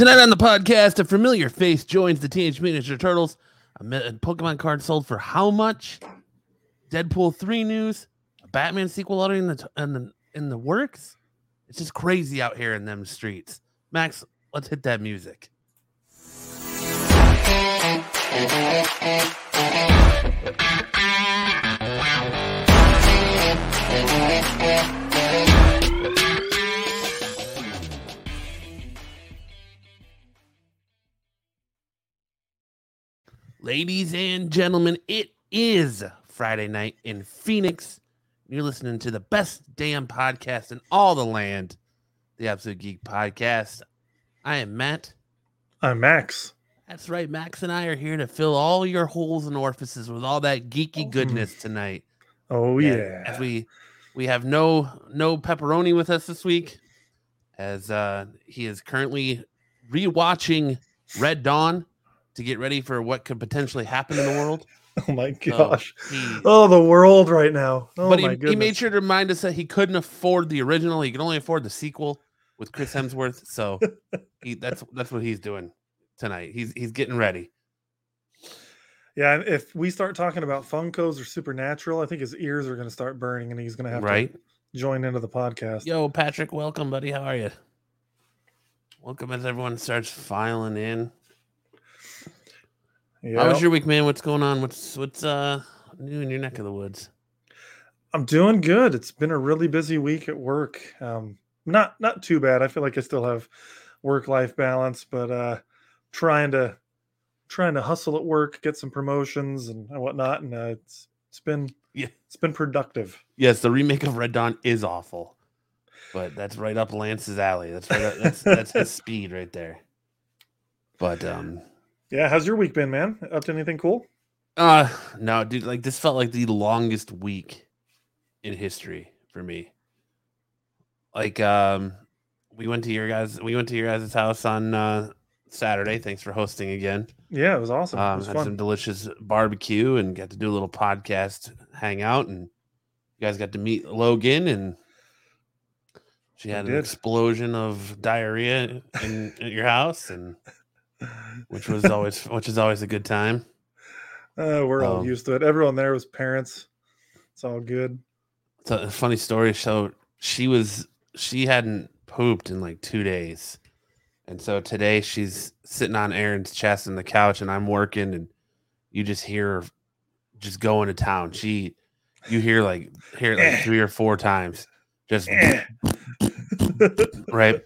Tonight on the podcast, a familiar face joins the Teenage Mutant Ninja Turtles. A Pokemon card sold for how much? Deadpool three news. A Batman sequel already in the in the in the works. It's just crazy out here in them streets. Max, let's hit that music. Ladies and gentlemen, it is Friday night in Phoenix. You're listening to the best damn podcast in all the land, the Absolute Geek Podcast. I am Matt. I'm Max. That's right. Max and I are here to fill all your holes and orifices with all that geeky goodness tonight. Oh Yeah, yeah. As we we have no no pepperoni with us this week, as uh he is currently rewatching Red Dawn to get ready for what could potentially happen in the world. oh my So gosh. he- Oh, the world right now. Oh but he, he made sure to remind us that he couldn't afford the original. He could only afford the sequel with Chris Hemsworth. So he, that's that's what he's doing tonight. He's he's getting ready. Yeah, and if we start talking about Funkos or Supernatural, I think his ears are going to start burning, and he's going to have Right. to join into the podcast. Yo, Patrick, welcome, buddy. How are you? Welcome as everyone starts filing in. Yeah, How was your week, man? What's going on? What's what's uh new in your neck of the woods? I'm doing good. It's been a really busy week at work. Um, not not too bad. I feel like I still have work life balance, but uh, trying to trying to hustle at work, get some promotions and whatnot, and uh, it's it's been Yeah. it's been productive. Yes, the remake of Red Dawn is awful, but that's right up Lance's alley. That's right. Up, that's that's his speed right there. But um, Yeah, how's your week been, man? Up to anything cool? uh, no, dude, like this felt like the longest week in history for me. Like um, we went to your guys. We went to your guys' house on uh Saturday. Thanks for hosting again. Yeah, it was awesome. it Um, was had fun. some delicious barbecue and got to do a little podcast hangout. And you guys got to meet Logan, and she had an did. explosion of diarrhea in at your house, and which was always which is always a good time. Uh, we're all Um, used to it. Everyone there was parents. It's all good. It's a funny story. So she was she hadn't pooped in like two days, and so today she's sitting on Aaron's chest in the couch, and I'm working, and you just hear her just going to town. She, you hear like hear it like Eh. three or four times, just Eh. Right.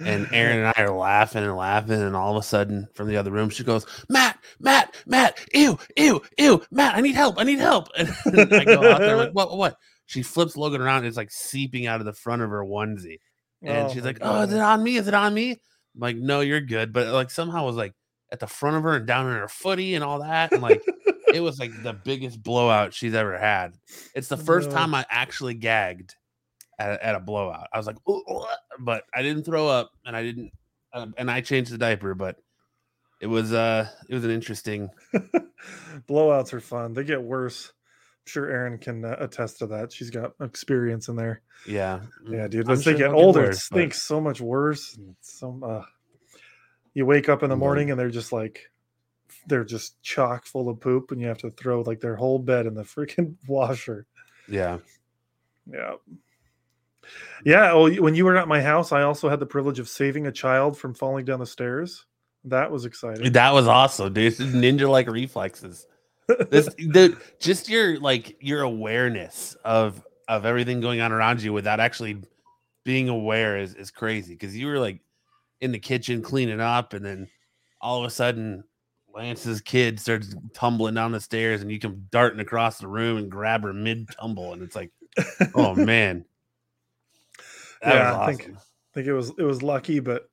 And Aaron and I are laughing and laughing, and all of a sudden, from the other room, she goes, "Matt, Matt, Matt, ew, ew, ew, Matt, I need help, I need help." And I go out there, like, "What, what, what?" She flips Logan around, it's like seeping out of the front of her onesie, and Oh she's like, "Oh, is it on me? Is it on me?" I'm like, "No, you're good," but like somehow it was like at the front of her and down in her footy and all that, and like it was like the biggest blowout she's ever had. It's the first No. time I actually gagged at, a- at a blowout. I was like, "Ooh, ooh," but I didn't throw up, and I didn't, uh, and I changed the diaper, but it was uh, it was an interesting. Blowouts are fun. They get worse. I'm sure Erin can uh, attest to that. She's got experience in there. Yeah, Yeah, dude. As they sure get they'll get older, worse, it but- stinks so much worse. and Some uh, you wake up in the Mhm. morning and they're just like they're just chock full of poop, and you have to throw like their whole bed in the freaking washer. Yeah, Yeah. Yeah. Well, when you were at my house, I also had the privilege of saving a child from falling down the stairs. That was exciting. that was awesome, dude. Ninja like reflexes. This, the just your like your awareness of of everything going on around you without actually being aware is is crazy because you were like in the kitchen cleaning up, and then all of a sudden Lance's kid starts tumbling down the stairs, and you come darting across the room and grab her mid tumble, and it's like, oh man, that Yeah, was I think- I think it was it was lucky, but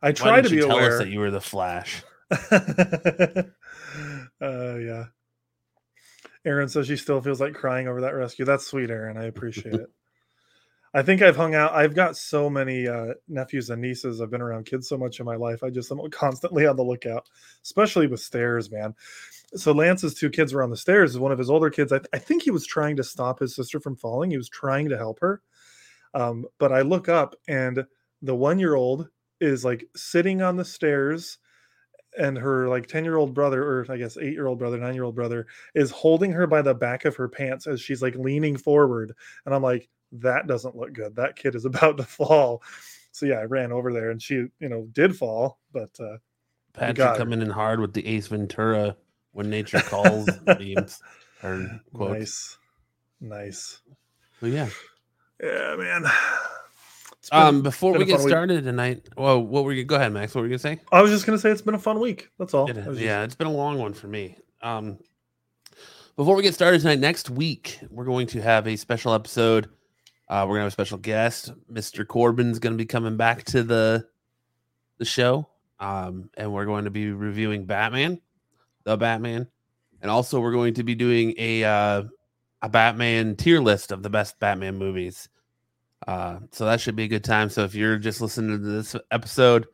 I try to be tell us aware. that you were the Flash? uh, yeah. Aaron says she still feels like crying over that rescue. That's sweet, Aaron. I appreciate it. I think I've hung out. I've got so many uh, nephews and nieces. I've been around kids so much in my life. I just am constantly on the lookout, especially with stairs, man. So Lance's two kids were on the stairs. One of his older kids, I, I think he was trying to stop his sister from falling. He was trying to help her. Um, but I look up and the one year old is like sitting on the stairs and her like 10 year old brother or i guess 8 year old brother 9 year old brother is holding her by the back of her pants as she's like leaning forward. And i'm like that doesn't look good. That kid is about to fall. So yeah i ran over there and she you know did fall but uh Patrick coming in hard with the Ace Ventura when nature calls memes or quotes. nice. Nice. But yeah. Yeah man been- Um, before we get fun week. started tonight, well, what were you? Go ahead, Max. What were you gonna say? i was just gonna say it's been a fun week that's all It I is. was just- yeah, it's been a long one for me. Um, before we get started tonight, next week we're going to have a special episode. Uh, we're gonna have a special guest. Mr. Corbin's gonna be coming back to the the show, um, and we're going to be reviewing Batman, the Batman, and also we're going to be doing a uh, a Batman tier list of the best Batman movies. Uh, so that should be a good time. So if you're just listening to this episode,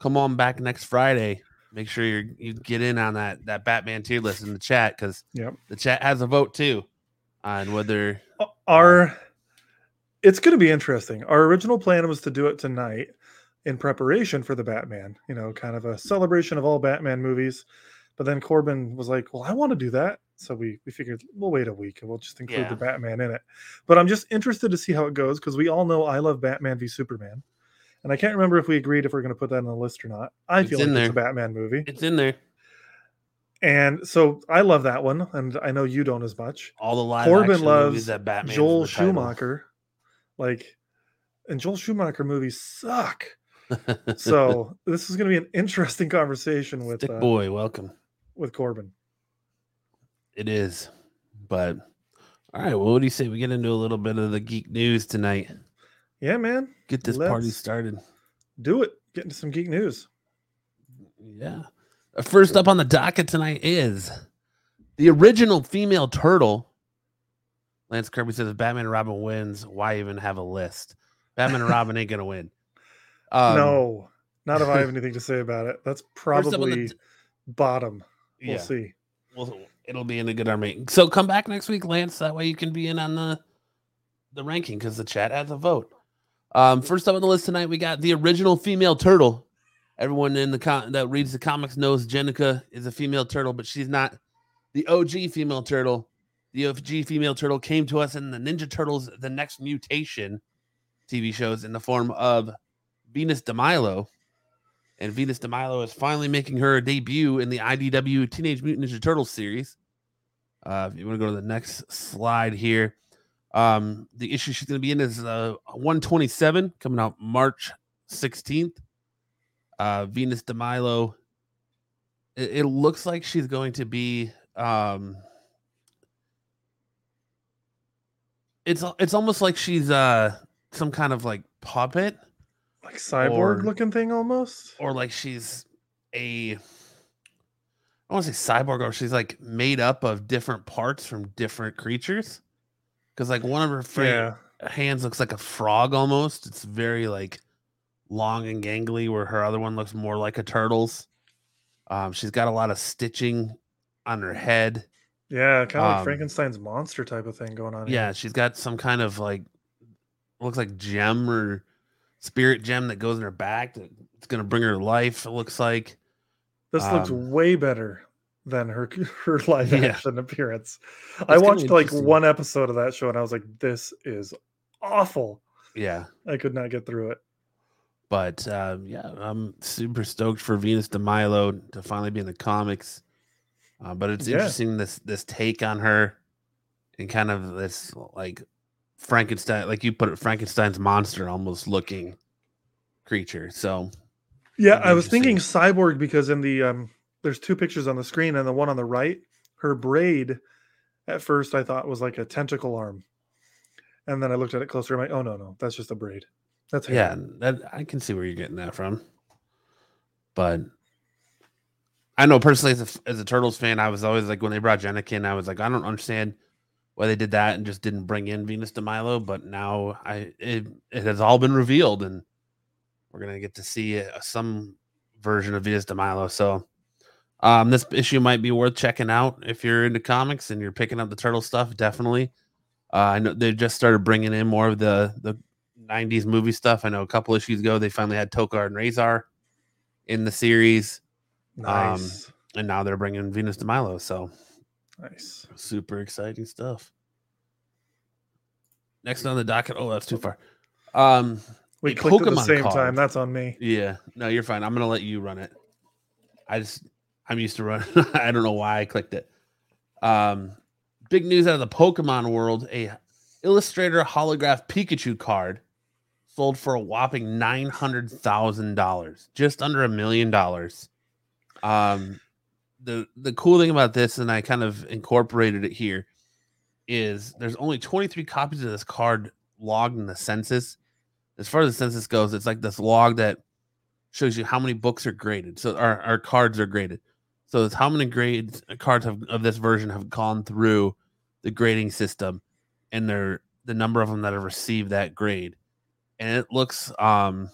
come on back next Friday make sure you you get in on that that Batman tier list in the chat because Yep. the chat has a vote too on whether our it's going to be interesting our original plan was to do it tonight in preparation for the batman you know kind of a celebration of all batman movies but then corbin was like well i want to do that so we we figured we'll wait a week and we'll just include Yeah. the batman in it but i'm just interested to see how it goes because we all know i love batman v superman and i can't remember if we agreed if we're going to put that on the list or not i It's feel like in it's a batman movie it's in there. and so i love that one and i know you don't as much All the live Corbin loves movies that Batman. Joel Schumacher. Like, and Joel Schumacher movies suck. So this is going to be an interesting conversation with Stick uh, boy, welcome. with Corbin. It is, but all right. Well, what do you say we get into a little bit of the geek news tonight? Yeah, man, Get this party Let's- started. do it. Get into some geek news. Yeah. Uh, First up on the docket tonight is the original female turtle. Lance Kirby says if Batman and Robin wins, why even have a list? Batman and Robin ain't gonna win. Um, no, not if I have anything to say about it. That's first up on the probably d- bottom. We'll yeah, see. we'll, it'll be in a good army. So come back next week, Lance. That way you can be in on the the ranking because the chat has a vote. Um, first up on the list tonight, we got the original female turtle. Everyone in the con- that reads the comics knows Jennika is a female turtle, but she's not the OG female turtle. The OG female turtle came to us in the Ninja Turtles: The Next Mutation TV shows in the form of Venus de Milo, and Venus de Milo is finally making her debut in the IDW Teenage Mutant Ninja Turtles series. Uh, if you want to go to the next slide here, um, the issue she's going to be in is uh, 127 coming out March 16th. Uh, Venus de Milo. It, it looks like she's going to be. Um, it's it's almost like she's uh some kind of like puppet Like cyborg Or- looking thing almost. or like she's a I want to say cyborg or she's like made up of different parts from different creatures. Because like one of her Yeah. hands looks like a frog almost. It's very like long and gangly, where her other one looks more like a turtle's. Um, she's got a lot of stitching on her head. Yeah, kind of like Um, Frankenstein's monster type of thing going on. here. Yeah, she's got some kind of like looks like gem or spirit gem that goes in her back that it's gonna bring her to life. It looks like. This looks Um, way better than her her live Yeah. action appearance. I watched like one episode of that show and I was like, this is awful. Yeah, I could not get through it. but um, yeah, I'm super stoked for Venus de Milo to finally be in the comics. Uh, but it's Yeah. interesting this this take on her and kind of this like Frankenstein, like you put it, Frankenstein's monster almost looking creature. So Yeah, I was thinking cyborg because in the um there's two pictures on the screen and the one on the right, her braid at first I thought was like a tentacle arm. And then I looked at it closer. I'm like, oh no, no, that's just a braid. That's hair. yeah, that I can see where you're getting that from. But I know personally, as a, as a Turtles fan, I was always like when they brought Jennika in, I was like, I don't understand why they did that and just didn't bring in Venus de Milo. But now I it, it has all been revealed, and we're gonna get to see uh, some version of Venus de Milo. So um, this issue might be worth checking out if you're into comics and you're picking up the turtle stuff. Definitely, uh, I know they just started bringing in more of the the 90s movie stuff. I know a couple issues ago they finally had Tokka and Rahzar in the series, Nice. and now they're bringing Venus de Milo. So nice. super exciting stuff. Next on the docket. Oh, that's too far. Um, We a clicked at the Pokemon same card. time. That's on me. yeah, no, you're fine. I'm gonna let you run it. I just I'm used to running. I don't know why I clicked it. Um, big news out of the Pokemon world: a Illustrator holograph Pikachu card sold for a whopping nine hundred thousand dollars, just under a million dollars. Um, the the cool thing about this, and I kind of incorporated it here, is there's only 23 copies of this card logged in the census. As far as the census goes, it's like this log that shows you how many books are graded. So our, our cards are graded. So it's how many grades uh, cards have, of this version have gone through the grading system, and they're the number of them that have received that grade. And it looks um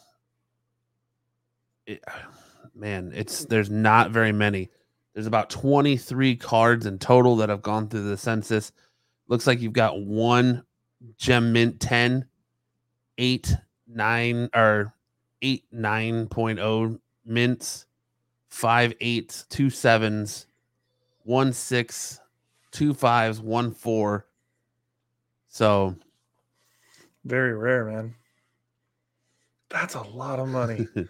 it, man, it's there's not very many. There's about 23 cards in total that have gone through the census. Looks like you've got one gem mint 10, 8, 9, or 8, 9.0 mints, 5, 8, 2 7s, 1, 6, 2 5s, 1, 4. So Very rare, man. That's a lot of money.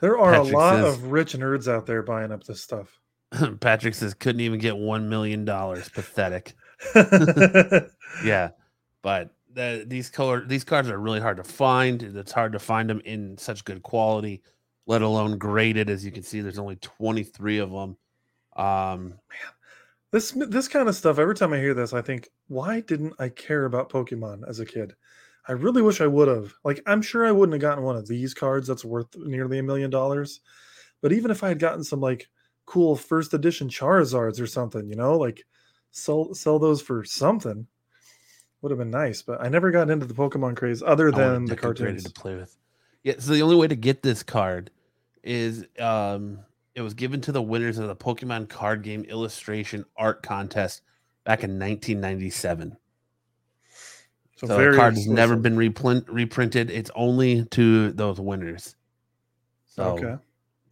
There are Patrick a lot says- of rich nerds out there buying up this stuff. Patrick says couldn't even get $1 million. Pathetic. yeah but the, these color these cards are really hard to find it's hard to find them in such good quality let alone graded as you can see there's only 23 of them um this this kind of stuff. Every time I hear this, I think, why didn't I care about Pokemon as a kid? I really wish I would have. Like, I'm sure I wouldn't have gotten one of these cards that's worth nearly a million dollars. But even if I had gotten some like cool first edition Charizards or something, you know, like sell sell those for something, would have been nice. But I never got into the Pokemon craze other I want a than the deck of graded cartoons. to play with yeah so the only way to get this card is um it was given to the winners of the pokemon card game illustration art contest back in 1997 So, so very the card has never been reprint, reprinted it's only to those winners so okay.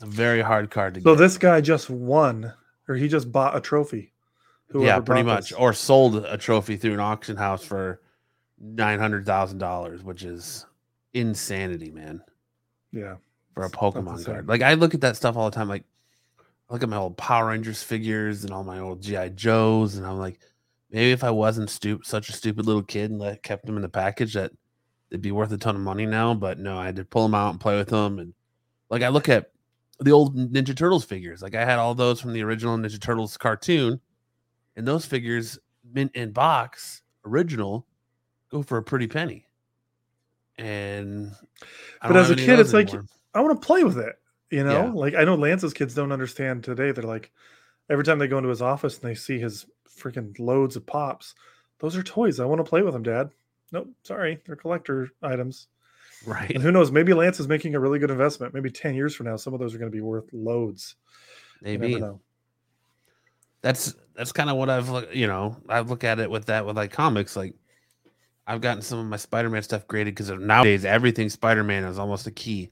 It's a very hard card to So get So this guy just won, or he just bought a trophy. yeah pretty much this. or sold a trophy through an auction house for $900000 which is insanity man yeah. for a pokemon card like i look at that stuff all the time like I look at my old power rangers figures and all my old gi joes and i'm like maybe if i wasn't stupid such a stupid little kid and kept them in the package that they'd be worth a ton of money now but no i had to pull them out and play with them and like i look at the old ninja turtles figures like i had all those from the original ninja turtles cartoon and those figures mint in box original go for a pretty penny and But as a kid, it's like- I want to play with it. You know, Yeah. like I know Lance's kids don't understand today. They're like, every time they go into his office and they see his freaking loads of pops, those are toys. I want to play with them, Dad. Nope, sorry, they're collector items. Right And who knows? Maybe Lance is making a really good investment. Maybe ten years from now, some of those are going to be worth loads. Maybe that's that's kind of what I've you know I look at it with that with like comics like I've gotten some of my Spider-Man stuff graded because nowadays everything Spider-Man is almost a key.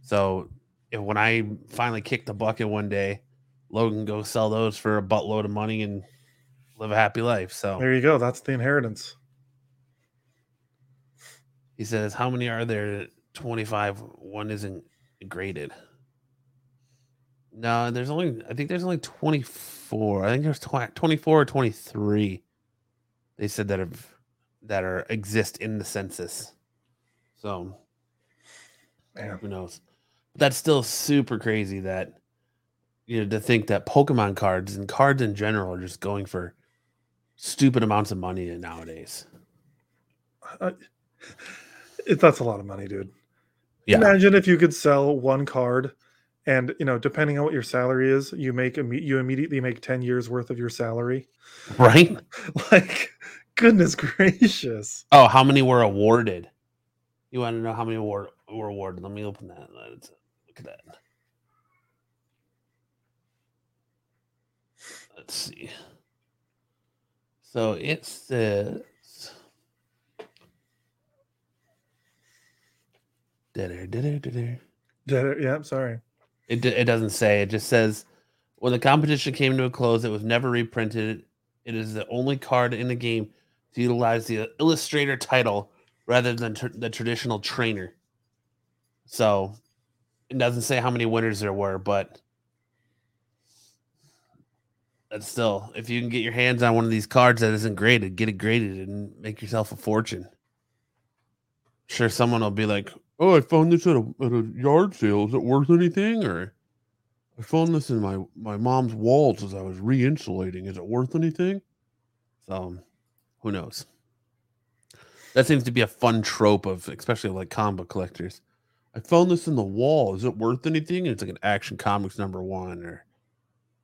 So if when I finally kick the bucket one day, Logan go sell those for a buttload of money and live a happy life. So There you go. That's the inheritance. He says, "How many are there? Twenty-five. One isn't graded." No, there's only. I think there's only twenty-four. I think there's tw- twenty-four or twenty-three. They said that have that are exist in the census. So Man. who knows? But that's still super crazy that you know to think that Pokemon cards and cards in general are just going for stupid amounts of money nowadays. I- it, that's a lot of money, dude. Yeah. Imagine if you could sell one card, and you know, depending on what your salary is, you make you immediately make ten years worth of your salary. Right? Like, goodness gracious! Oh, how many were awarded? You want to know how many were, were awarded? Let me open that. Let's look at that. Let's see. So it says Did? Yeah, sorry. It, it doesn't say. It just says when the competition came to a close, it was never reprinted. It is the only card in the game to utilize the illustrator title rather than tr- the traditional trainer. So it doesn't say how many winners there were, but that's still if you can get your hands on one of these cards that isn't graded, get it graded and make yourself a fortune. Sure, someone will be like, "Oh, I found this at a at a yard sale. Is it worth anything?" Or I found this in my my mom's walls as I was re-insulating. Is it worth anything? So, who knows? That seems to be a fun trope of, especially like comic collectors. I found this in the wall. Is it worth anything? And it's like an Action Comics number one or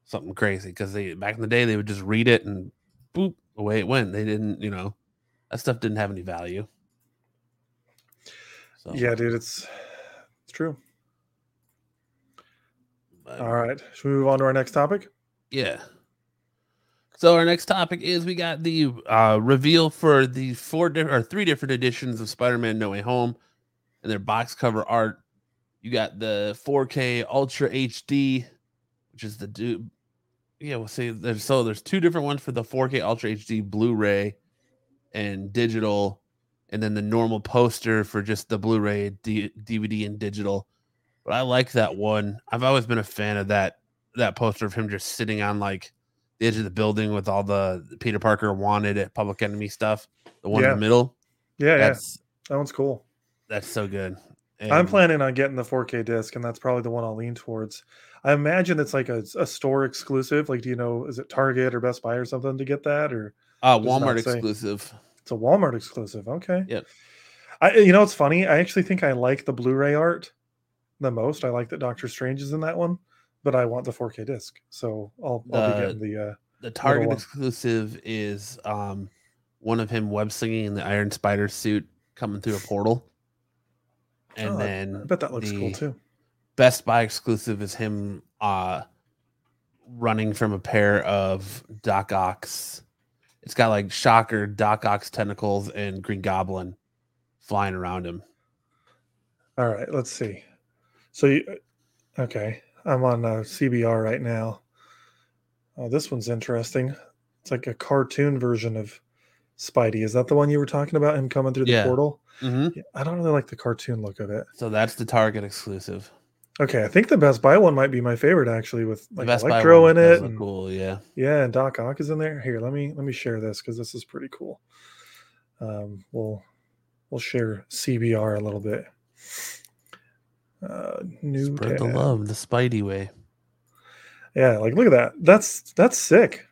something crazy because they back in the day they would just read it and boop away it went. They didn't, you know, that stuff didn't have any value. So, Yeah, dude, it's it's true. but- All right. Should we move on to our next topic? Yeah. So our next topic is we got the uh, reveal for the four different or three different editions of Spider-Man No Way Home and their box cover art. You got the 4K Ultra HD, which is the do. Yeah, we'll see. There's so there's two different ones for the 4K Ultra HD Blu-ray and digital, and then the normal poster for just the Blu-ray, D- DVD, and digital. But I like that one. I've always been a fan of that that poster of him just sitting on like the edge of the building with all the Peter Parker wanted at Public Enemy stuff. The one in the middle. Yeah, yeah. That's That one's cool. that's so good. I'm planning on getting the 4K disc, and that's probably the one I'll lean towards. I imagine it's like a, a store exclusive. Like, do you know, is it Target or Best Buy or something to get that, or uh, Walmart say. It's a Walmart exclusive? Okay. Yeah. I, you know, it's funny. I actually think I like the Blu-ray art the most. I like that Doctor Strange is in that one, but I want the 4K disc, so I'll, I'll be getting the. Uh, The Target exclusive is um one of him web slinging in the Iron Spider suit coming through a portal. And Oh, then I bet that looks cool too. Best Buy exclusive is him uh running from a pair of Doc Ock's. It's got like Shocker, Doc Ock's tentacles, and Green Goblin flying around him. All right, let's see. So, you, okay, I'm on uh, CBR right now. Oh, this one's interesting. It's like a cartoon version of Spidey. Is that the one you were talking about? Him coming through the Yeah. portal? hmm Yeah, I don't really like the cartoon look of it. So that's the Target exclusive. Okay, I think the Best Buy one might be my favorite actually, with like Electro in it. and- cool, yeah. Yeah, and Doc Ock is in there. Here, let me let me share this because this is pretty cool. Um, we'll we'll share CBR a little bit. Uh, new Spread the love the Spidey way. Yeah, like look at that. That's that's sick.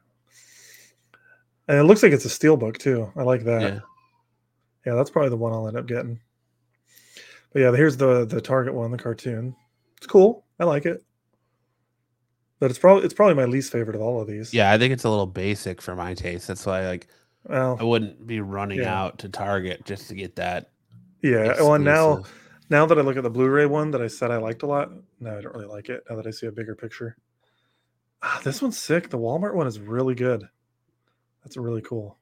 And it looks like it's a steel book too. I like that. Yeah. Yeah, that's probably the one I'll end up getting. But yeah, here's the the Target one, the cartoon. It's cool. I like it. But it's probably it's probably my least favorite of all of these. Yeah, I think it's a little basic for my taste. That's why like Well, I wouldn't be running Yeah. out to Target just to get that. yeah. Well, and now now that I look at the Blu-ray one that I said I liked a lot, no, I don't really like it. Now that I see a bigger picture, ah, this one's sick. The Walmart one is really good. That's really cool.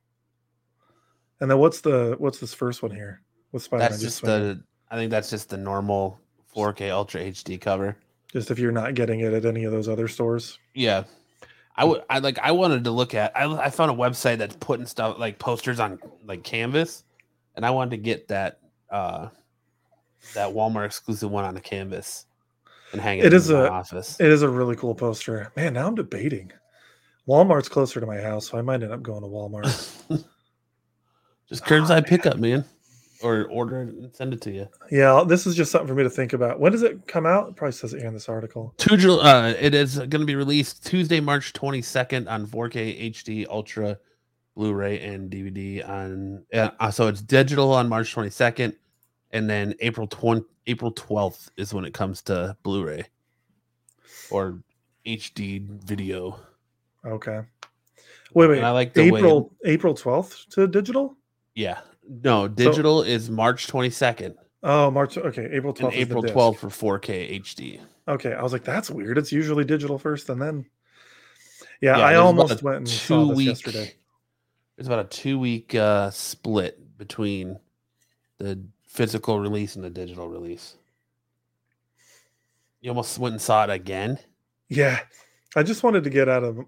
And then what's the what's this first one here with Spider-Man? that's just the I think that's just the normal 4K Ultra HD cover. just if you're not getting it at any of those other stores. Yeah. I would I like I wanted to look at I, I found a website that's putting stuff like posters on like canvas and I wanted to get that uh that Walmart exclusive one on a canvas and hang it, It in is my a- office. It is a really cool poster. Man, now I'm debating. Walmart's closer to my house, so I might end up going to Walmart. Just curbside man. pickup, man. Or order it and send it to you. yeah, this is just something for me to think about. When does it come out? It probably says it here in this article. Tuesday, uh, it is going to be released Tuesday, March 22nd on 4K HD Ultra Blu-ray and DVD on uh, so it's digital on March 22nd and then April 20 April 12th is when it comes to Blu-ray or HD video. Okay. Wait, wait. And I like the way April April 12th to digital? yeah. No, digital is March 22nd Oh, March. Okay, April 12th. and April disc. 12th for 4K HD. Okay, I was like, that's weird. It's usually digital first and then. Yeah, Yeah, I almost went and saw this two-week- yesterday. There's about a two week uh, split between the physical release and the digital release. You almost went and saw it again. Yeah. I just wanted to get out of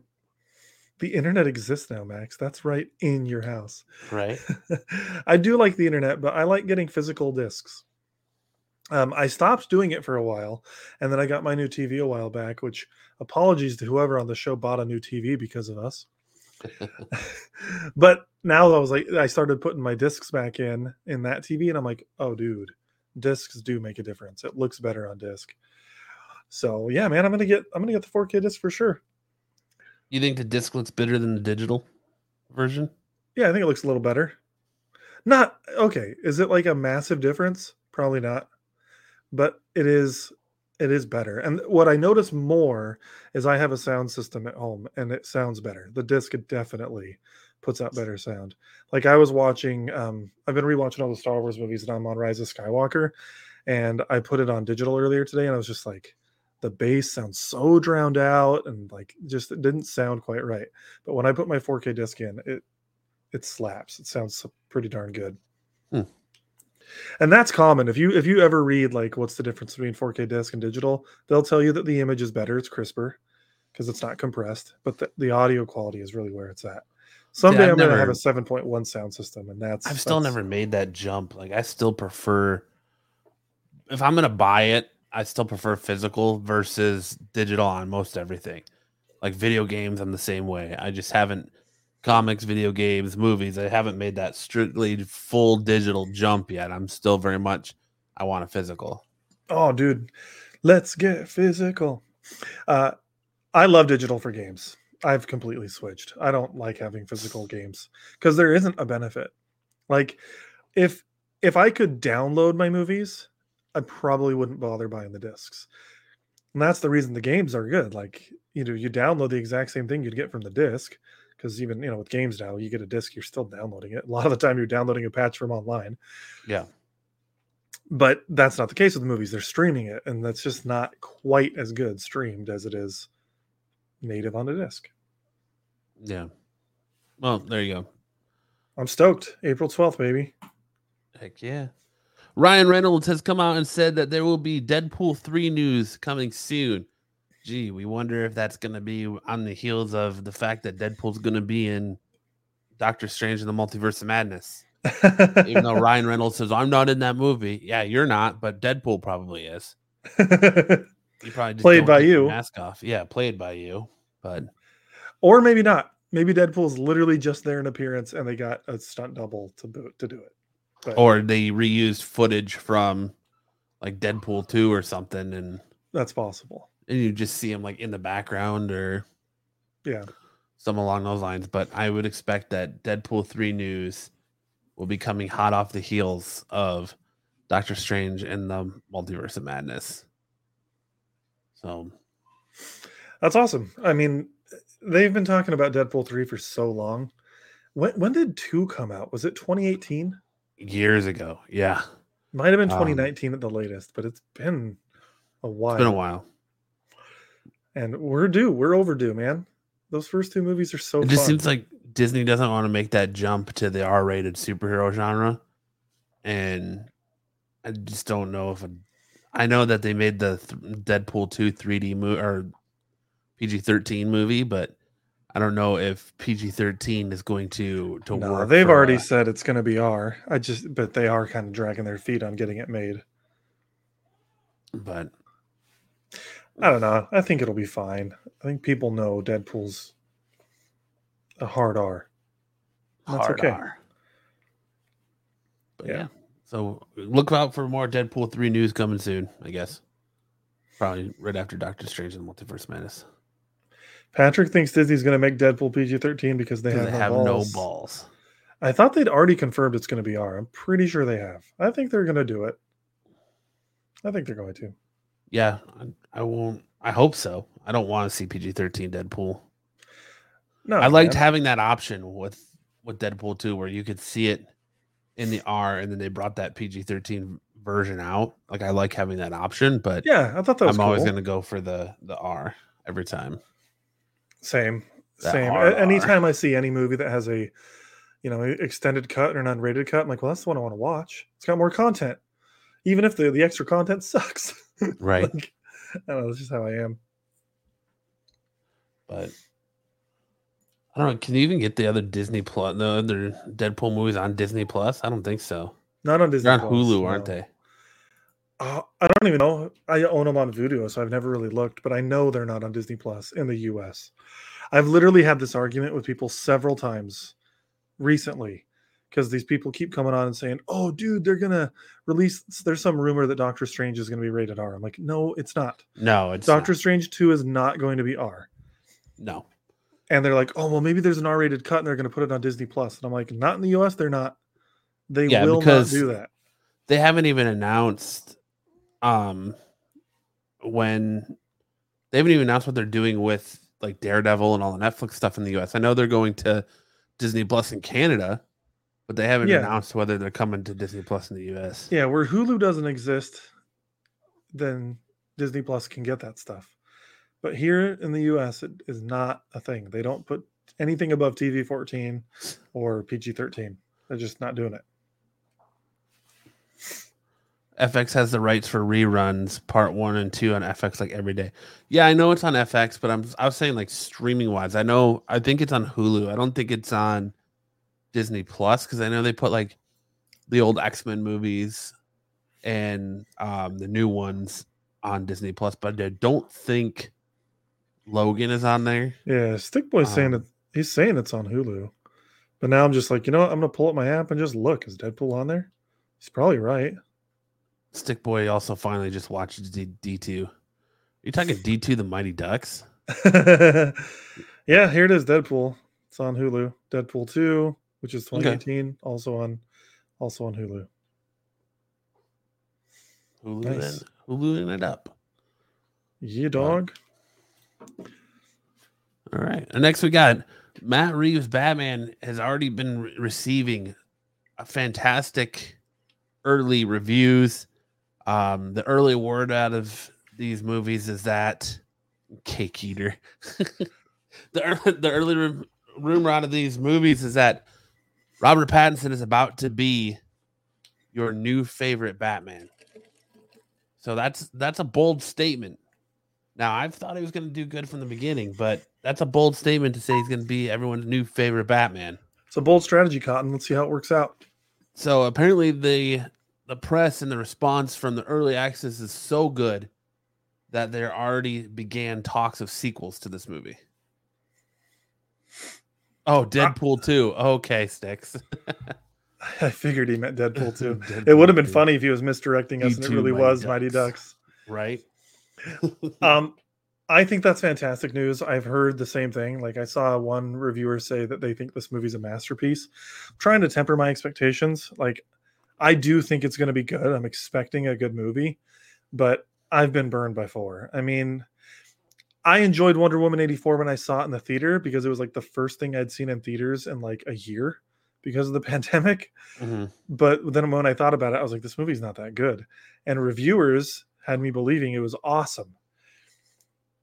the internet exists now, Max. That's right in your house. Right. I do like the internet, but I like getting physical discs. Um, I stopped doing it for a while, and then I got my new TV a while back. Which apologies to whoever on the show bought a new TV because of us. but now I was like, I started putting my discs back in in that TV, and I'm like, oh, dude, discs do make a difference. It looks better on disc. So yeah, man, I'm gonna get I'm gonna get the 4K disc for sure. You think the disc looks better than the digital version? Yeah, I think it looks a little better. Not okay. Is it like a massive difference? Probably not. But it is it is better. And what I notice more is I have a sound system at home and it sounds better. The disc definitely puts out better sound. Like I was watching um I've been rewatching all the Star Wars movies and I'm on Rise of Skywalker and I put it on digital earlier today and I was just like the bass sounds so drowned out and like just it didn't sound quite right. But when I put my 4K disc in, it it slaps. It sounds pretty darn good. Hmm. And that's common. If you if you ever read like what's the difference between 4K disc and digital, they'll tell you that the image is better, it's crisper because it's not compressed, but the, the audio quality is really where it's at. Someday I've I'm gonna have a 7.1 sound system, and that's I've still that's- never made that jump. Like I still prefer if I'm gonna buy it, I still prefer physical versus digital on most everything. Like video games, I'm the same way. I just haven't comics, video games, movies. I haven't made that strictly full digital jump yet. I'm still very much I want a physical. Oh, dude, let's get physical. Uh, I love digital for games. I've completely switched. I don't like having physical games because there isn't a benefit. Like, if if I could download my movies, I probably wouldn't bother buying the discs. And that's the reason the games are good. Like, you know, you download the exact same thing you'd get from the disc because even you know with games now, you get a disc, you're still downloading it. A lot of the time, you're downloading a patch from online Yeah. but that's not the case with the movies. They're streaming it, and that's just not quite as good streamed as it is native on the disc. Yeah. Well, there you go. I'm stoked. April 12th, baby. Heck yeah. Ryan Reynolds has come out and said that there will be Deadpool 3 news coming soon. Gee, we wonder if that's going to be on the heels of the fact that Deadpool's going to be in Doctor Strange in the Multiverse of Madness. Even though Ryan Reynolds says, I'm not in that movie. Yeah, you're not, but Deadpool probably is. You probably just Played by you. Mask off. Yeah, played by you. But or maybe not. Maybe Deadpool's literally just there in appearance, and they got a stunt double to bo- to do it. Or they reused footage from like Deadpool 2 or something and that's possible. and you just see him like in the background or Yeah. some along those lines. But I would expect that Deadpool 3 news will be coming hot off the heels of Doctor Strange and the Multiverse of Madness. So That's awesome. I mean, they've been talking about Deadpool 3 for so long. When when did 2 come out? Was it 2018? Years ago, yeah, Might have been Um, 2019 at the latest, but it's been a while. it's been a while. and we're due. We're overdue, man. Those first two movies are so it just fun. seems like Disney doesn't want to make that jump to the R-rated superhero genre, and I just don't know if. A, I know that they made the th- Deadpool two 3D movie or PG thirteen movie, but I don't know if PG thirteen is going to to no, work. they've already uh, said it's going to be R. I just, but they are kind of dragging their feet on getting it made. but I don't know. I think it'll be fine. I think people know Deadpool's a hard R. That's hard okay. R. But yeah. Yeah. So look out for more Deadpool 3 news coming soon, I guess. Probably right after Doctor Strange and the Multiverse Madness. Patrick thinks Disney's going to make Deadpool PG 13 because they have, They no, have balls. no balls. I thought they'd already confirmed it's going to be R. I'm pretty sure they have. I think they're going to do it. I think they're going to. Yeah, I, I won't. I hope so. I don't want to see PG 13 Deadpool. No, I liked man. having that option with with Deadpool 2 where you could see it in the R and then they brought that PG 13 version out. Like I like having that option, but Yeah, I thought that was I'm always going to go for the the R every time. Same, same. Anytime I see any movie that has a, you know, extended cut or an unrated cut, I'm like, well, that's the one I want to watch. It's got more content, even if the the extra content sucks. Right. Like, I don't know. That's just how I am. But I don't know. Can you even get the other Disney Plus, the other Deadpool movies on Disney Plus? I don't think so. Not on Disney. They're on Plus, Hulu, aren't they? Uh, I don't even know. I own them on Vudu, so I've never really looked, but I know they're not on Disney Plus in the US. I've literally had this argument with people several times recently because these people keep coming on and saying, "Oh, dude, they're gonna release." There's some rumor that Doctor Strange is gonna be rated R. I'm like, no, it's not. No, it's Doctor not. Strange Two is not going to be R. No. And they're like, "Oh, well, maybe there's an R-rated cut, and they're gonna put it on Disney Plus." And I'm like, "Not in the US. They're not. They Yeah, will not do that." They haven't even announced um when they haven't even announced what they're doing with like Daredevil and all the Netflix stuff in the US. I know they're going to Disney Plus in Canada, but they haven't Yeah. announced whether they're coming to Disney Plus in the US. Yeah, where Hulu doesn't exist, then Disney Plus can get that stuff. But here in the US, it is not a thing. They don't put anything above TV 14 or PG 13. They're just not doing it. FX has the rights for reruns, part one and two on FX like every day. Yeah, I know it's on FX, but I'm I was saying like streaming wise. I know I think it's on Hulu. I don't think it's on Disney Plus because I know they put like the old X Men movies and um the new ones on Disney Plus, but I don't think Logan is on there. Yeah, Stick Boy's saying Um, that he's saying it's on Hulu. But now I'm just like, you know what? I'm going to pull up my app and just look. Is Deadpool on there? He's probably right. Stick Boy also finally just watched D- D2. Are you talking D2 the Mighty Ducks? yeah, here it is Deadpool. It's on Hulu. Deadpool 2, which is Okay. 2018, also on also on Hulu. Hulu Nice. it- Huluing it up. Yeah, dog. All right. And next we got Matt Reeves Batman has already been re- receiving a fantastic early reviews. Um, the early word out of these movies is that cake eater. the ear- the early rum- rumor out of these movies is that Robert Pattinson is about to be your new favorite Batman. So that's that's a bold statement. Now I've thought he was going to do good from the beginning, but that's a bold statement to say he's going to be everyone's new favorite Batman. It's a bold strategy, Cotton. Let's see how it works out. So apparently the the press and the response from the early access is so good that there already began talks of sequels to this movie. Oh, Deadpool 2. Okay, Sticks. I figured he meant Deadpool too. Deadpool It would have been 2, funny if he was misdirecting us and it really Mighty was Mighty Ducks. Ducks. Right? Um, I think that's fantastic news. I've heard the same thing. Like I saw one reviewer say that they think this movie's a masterpiece. I'm trying to temper my expectations. Like I do think it's going to be good. I'm expecting a good movie, but I've been burned by four. I mean, I enjoyed Wonder Woman 84 when I saw it in the theater because it was like the first thing I'd seen in theaters in like a year because of the pandemic. Mhm. But then when I thought about it, I was like, this movie's not that good. And reviewers had me believing it was awesome.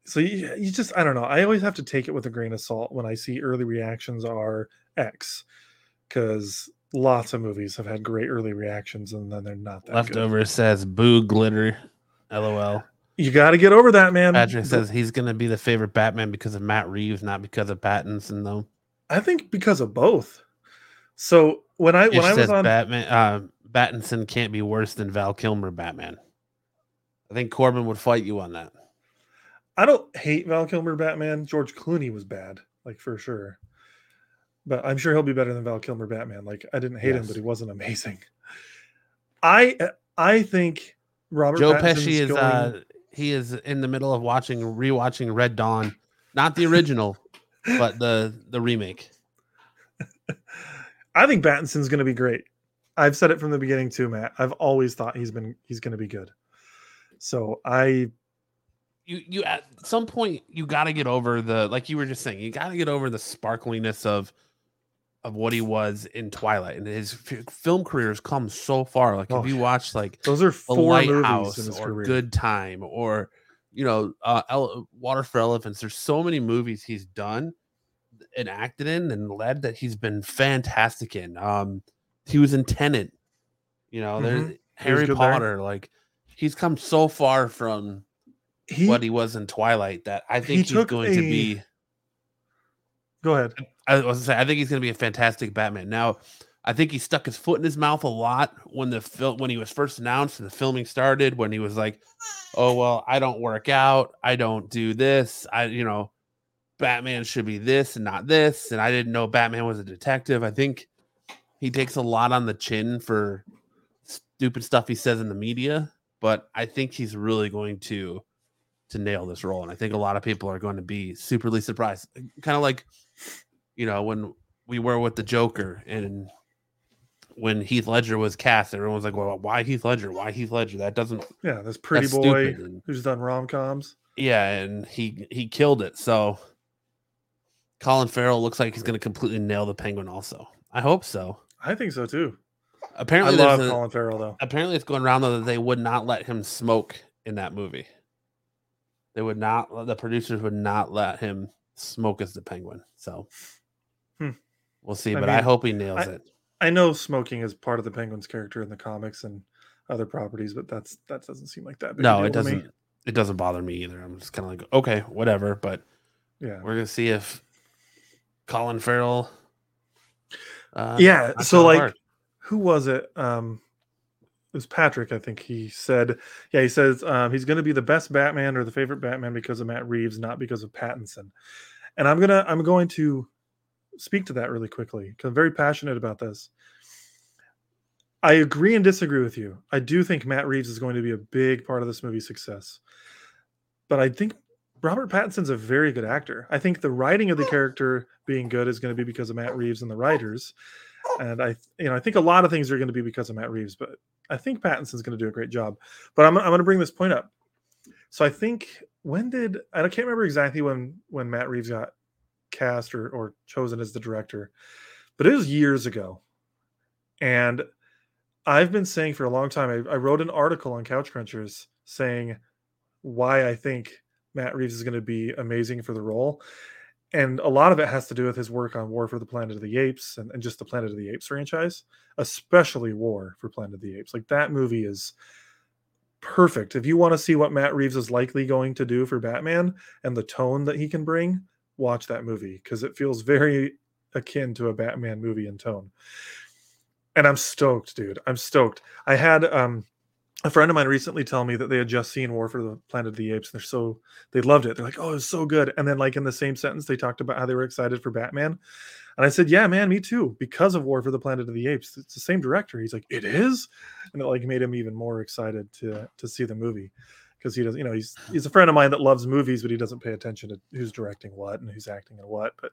So you, you just, I don't know. I always have to take it with a grain of salt when I see early reactions are X because lots of movies have had great early reactions and then they're not that good. Leftover says boo glitter. LOL. You got to get over that, man. Patrick says he's going to be the favorite Batman because of Matt Reeves, not because of Pattinson, though. I think because of both. So when I Ish when I was on Batman, uh, Battinson can't be worse than Val Kilmer Batman. I think Corbin would fight you on that. I don't hate Val Kilmer Batman. George Clooney was bad, like for sure. But I'm sure he'll be better than Val Kilmer Batman. Like I didn't hate him, but he wasn't amazing. I I think Robert Joe Pattinson's Pesci is going- uh, he is in the middle of watching rewatching Red Dawn, not the original, but the the remake. I think Battinson's going to be great. I've said it from the beginning too, Matt. I've always thought he's been he's going to be good. So I You you at some point you got to get over the like you were just saying. You got to get over the sparkliness of of what he was in Twilight, and his f- film career has come so far. Like Oh, if you watch like those are four movies Lighthouse in his or career. Good Time or you know uh, Ele- Water for Elephants. There's so many movies he's done and acted in and led that he's been fantastic in. Um, he was in Tenet. You know, there's Mhm. Harry good there. Potter. Like he's come so far from he what he was in Twilight. That I He think he's took going to be. Go ahead. I was gonna say I think he's to be a fantastic Batman. Now, I think he stuck his foot in his mouth a lot when the film when he was first announced and the filming started. When he was like, "Oh well, I don't work out. I don't do this. I you know, Batman should be this and not this." And I didn't know Batman was a detective. I think he takes a lot on the chin for stupid stuff he says in the media, but I think he's really going to to nail this role, and I think a lot of people are going to be superly surprised. Kind of like, you know, when we were with the Joker and when Heath Ledger was cast, everyone was like, "Well, why Heath Ledger? Why Heath Ledger? That doesn't." Yeah, this pretty boy and- who's done rom coms. Yeah, and he he killed it. So Colin Farrell looks like he's going to completely nail the Penguin. Also, I hope so. I think so too. I Apparently, love a- Colin Farrell though. apparently it's going around though that they would not let him smoke in that movie. They would not. The producers would not let him smoke as the Penguin. So Hmm. we'll see. I but I hope he nails I- it. I know smoking is part of the Penguin's character in the comics and other properties, but that's that doesn't seem like that. No, it doesn't. It doesn't bother me either. I'm just kind of like, okay, whatever. But Yeah, we're gonna see if Colin Farrell. Uh, yeah. So like, apart. who was it? Um, it was Patrick. I think he said. Yeah, he says um, he's going to be the best Batman or the favorite Batman because of Matt Reeves, not because of Pattinson. And I'm gonna I'm going to speak to that really quickly because I'm very passionate about this. I agree and disagree with you. I do think Matt Reeves is going to be a big part of this movie's success. But I think Robert Pattinson's a very good actor. I think the writing of the character being good is going to be because of Matt Reeves and the writers. And I you know, I think a lot of things are going to be because of Matt Reeves, but I think Pattinson's going to do a great job. But I'm I'm going to bring this point up. So I think when did I can't remember exactly when when Matt Reeves got cast or or chosen as the director, but it was years ago. And I've been saying for a long time, I, I wrote an article on Couch Crunchers saying why I think Matt Reeves is going to be amazing for the role. And a lot of it has to do with his work on War for the Planet of the Apes and, and just the Planet of the Apes franchise, especially War for Planet of the Apes. Like that movie is perfect. If you want to see what Matt Reeves is likely going to do for Batman and the tone that he can bring, watch that movie because it feels very akin to a Batman movie in tone. And I'm stoked, dude. I'm stoked. I had um a friend of mine recently tell me that they had just seen War for the Planet of the Apes and they're so they loved it. They're like, "Oh, it's so good." And then like in the same sentence they talked about how they were excited for Batman. And I said, "Yeah, man, me too, because of War for the Planet of the Apes. It's the same director." He's like, "It is?" And it like made him even more excited to to see the movie because he does, you know, he's he's a friend of mine that loves movies, but he doesn't pay attention to who's directing what and who's acting in what. But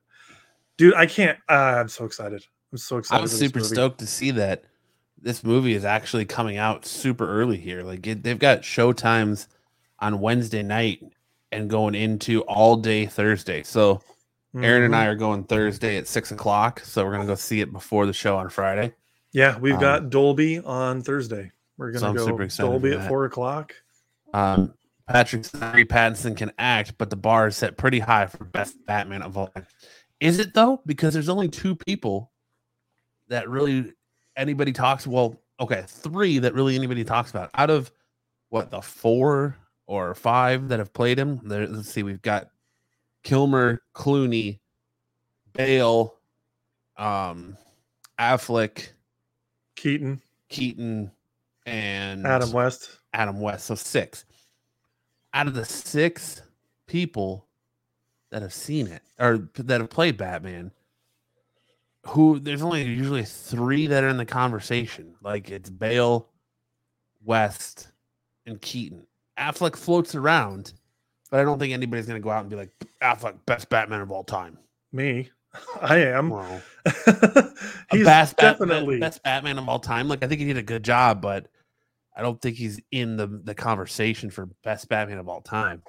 dude, I can't. Uh, I'm so excited. I'm so excited. I was super movie. stoked to see that this movie is actually coming out super early here. Like it, they've got show times on Wednesday night and going into all day Thursday. So Aaron and Mhm. I are going Thursday at six o'clock. So we're gonna go see it before the show on Friday. Yeah, we've Um, got Dolby on Thursday. We're gonna I'm go Dolby at four o'clock. Um, Patrick Henry Pattinson can act, but the bar is set pretty high for best Batman of all time. Is it though? Because there's only two people that really anybody talks. Well, okay, three that really anybody talks about out of what the four or five that have played him. There, let's see, we've got Kilmer, Clooney, Bale, um, Affleck, Keaton, Keaton, and Adam West. Adam West. So six. Out of the six people that have seen it or that have played Batman, who there's only usually three that are in the conversation. Like it's Bale, West, and Keaton. Affleck floats around, but I don't think anybody's gonna go out and be like Affleck best Batman of all time. Me, I am. Well, He's best definitely. best Batman of all time. Like I think he did a good job, but I don't think he's in the the conversation for best Batman of all time.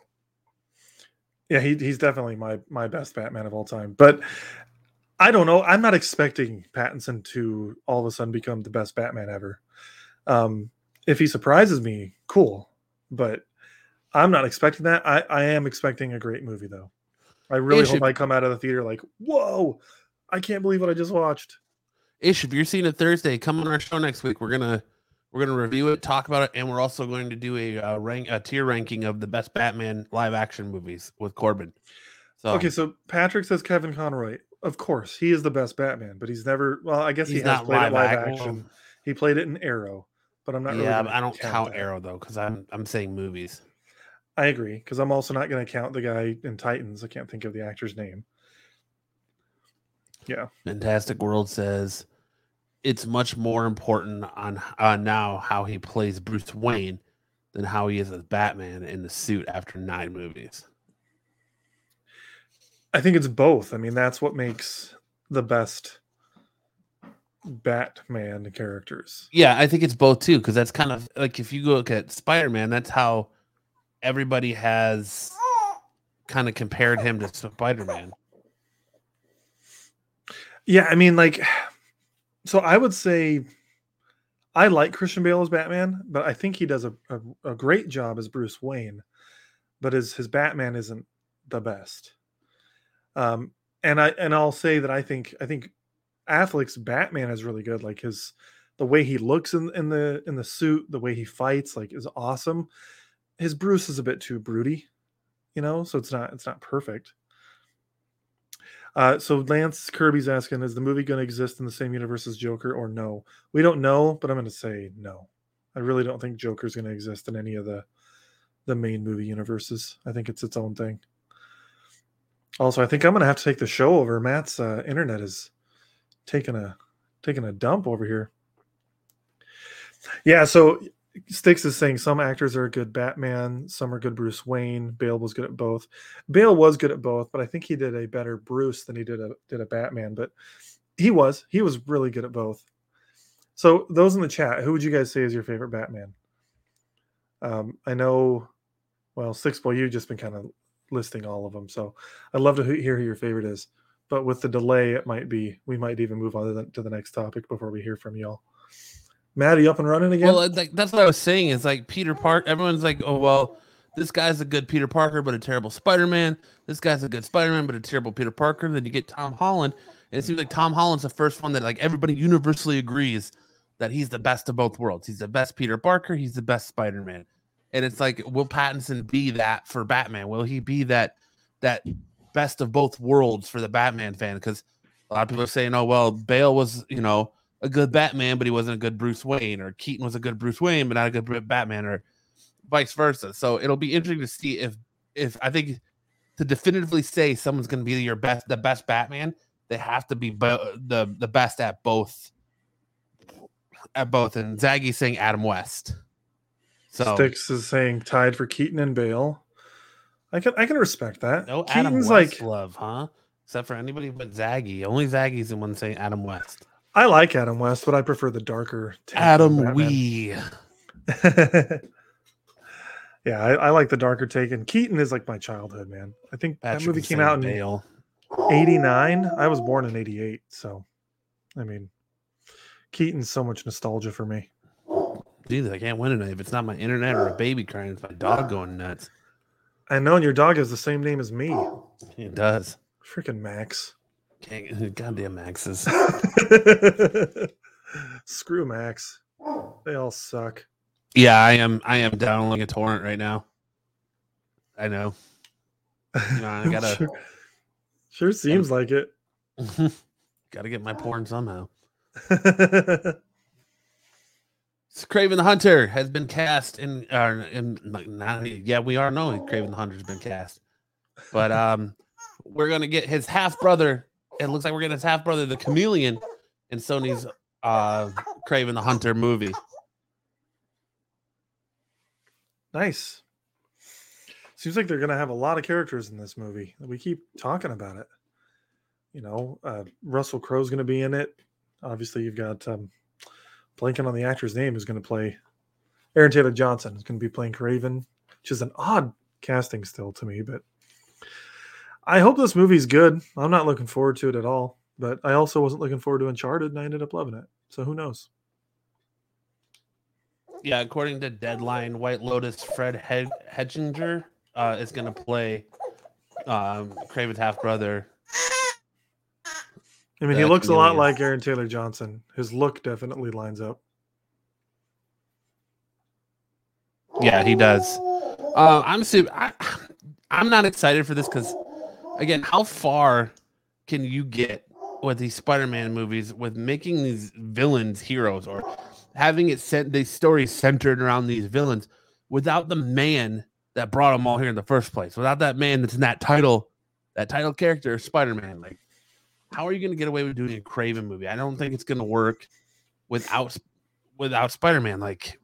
yeah, he, he's definitely my my best Batman of all time. But I don't know. I'm not expecting Pattinson to all of a sudden become the best Batman ever. Um, if he surprises me, cool. But I'm not expecting that. I, I am expecting a great movie though. I really hope should- I come out of the theater like, whoa, I can't believe what I just watched. Ish, if you're seeing it Thursday, come on our show next week. We're gonna We're going to review it, talk about it, and we're also going to do a uh, rank a tier ranking of the best Batman live action movies with Corbin. So Okay, so Patrick says Kevin Conroy. Of course, he is the best Batman, but he's never. Well, I guess he has not played live, it live act- action. He played it in Arrow, but I'm not. really yeah, gonna I don't count, that. Arrow though because I'm I'm saying movies. I agree because I'm also not going to count the guy in Titans. I can't think of the actor's name. Yeah, Fantastic World says it's much more important on uh, now how he plays Bruce Wayne than how he is as Batman in the suit after nine movies. I think it's both. I mean, that's what makes the best Batman characters. Yeah, I think it's both too because that's kind of like if you look at Spider Man, that's how everybody has kind of compared him to Spider Man. Yeah, I mean, like, so I would say I like Christian Bale as Batman, but I think he does a, a, a great job as Bruce Wayne, but his his Batman isn't the best. Um, and I and I'll say that I think I think Affleck's Batman is really good. Like his the way he looks in in the in the suit, the way he fights, like is awesome. His Bruce is a bit too broody, you know, so it's not it's not perfect. Uh, so Lance Kirby's asking, is the movie going to exist in the same universe as Joker or no? We don't know, but I'm going to say no. I really don't think Joker's going to exist in any of the the main movie universes. I think it's its own thing. Also, I think I'm to have to take the show over. Matt's uh, internet is taking a taking a dump over here. Yeah, so Sticks is saying some actors are a good Batman, some are good Bruce Wayne. Bale was good at both. Bale was good at both, but I think he did a better Bruce than he did a did a Batman. But he was he was really good at both. So those in the chat, who would you guys say is your favorite Batman? Um, I know, well, Six Boy, you've just been kind of listing all of them, so I'd love to hear who your favorite is. But with the delay, it might be we might even move on to the, to the next topic before we hear from y'all. You up and running again? Well, uh, like that's what I was saying. Is like Peter Park. Everyone's like, oh well, this guy's a good Peter Parker, but a terrible Spider Man. This guy's a good Spider Man, but a terrible Peter Parker. And Then you get Tom Holland, and it seems like Tom Holland's the first one that like everybody universally agrees that he's the best of both worlds. He's the best Peter Parker. He's the best Spider Man. And it's like, will Pattinson be that for Batman? Will he be that that best of both worlds for the Batman fan? Because a lot of people are saying, oh well, Bale was you know a good Batman, but he wasn't a good Bruce Wayne, or Keaton was a good Bruce Wayne, but not a good Batman, or vice versa. So it'll be interesting to see if if I think to definitively say someone's going to be your best, the best Batman, they have to be bo- the the best at both at both. And Zaggy's saying Adam West. So Sticks is saying tied for Keaton and Bale. I can I can respect that. no Adam Keaton's West like love, huh? Except for anybody but Zaggy. Only Zaggy's the one saying Adam West. I like Adam West, but I prefer the darker Adam Wee. yeah, I, I like the darker take, and Keaton is like my childhood, man. I think Patrick that movie came out in Bale. '89. I was born in '88, so I mean, Keaton's so much nostalgia for me. Jesus, I can't win tonight. If it's not my internet or a baby crying, it's my dog going nuts. I know, and your dog has the same name as me. It does. Freaking Max. Can't, goddamn Maxes. Screw Max. They all suck. Yeah, I am. I am downloading a torrent right now. I know. You know, I gotta- sure, sure seems like it. gotta get my porn somehow. Kraven the Hunter has been cast in. Uh, in not, yeah, we are knowing Kraven the Hunter's been cast, but um, we're gonna get his half brother. It looks like we're getting his half brother, the Chameleon, in Sony's uh Kraven the Hunter movie. nice. Seems like they're gonna have a lot of characters in this movie. We keep talking about it. You know, uh, Russell Crowe's gonna be in it. Obviously, you've got um, blanking on the actor's name is gonna play Aaron Taylor Johnson is gonna be playing Kraven, which is an odd casting still to me, but I hope this movie's good. I'm not looking forward to it at all, but I also wasn't looking forward to Uncharted, and I ended up loving it. So who knows? Yeah, according to Deadline, White Lotus Fred Hed- Hechinger uh, is going to play um, Kraven's half brother. I mean, he looks a lot Chameleon. like Aaron Taylor Johnson. His look definitely lines up. Yeah, he does. Uh, I'm su- I, I'm not excited for this because, again, how far can you get with these Spider-Man movies with making these villains heroes or having it sent these stories centered around these villains without the man that brought them all here in the first place, without that man that's in that title, that title character, Spider-Man. Like, how are you going to get away with doing a Kraven movie? I don't think it's going to work without without Spider-Man. Like,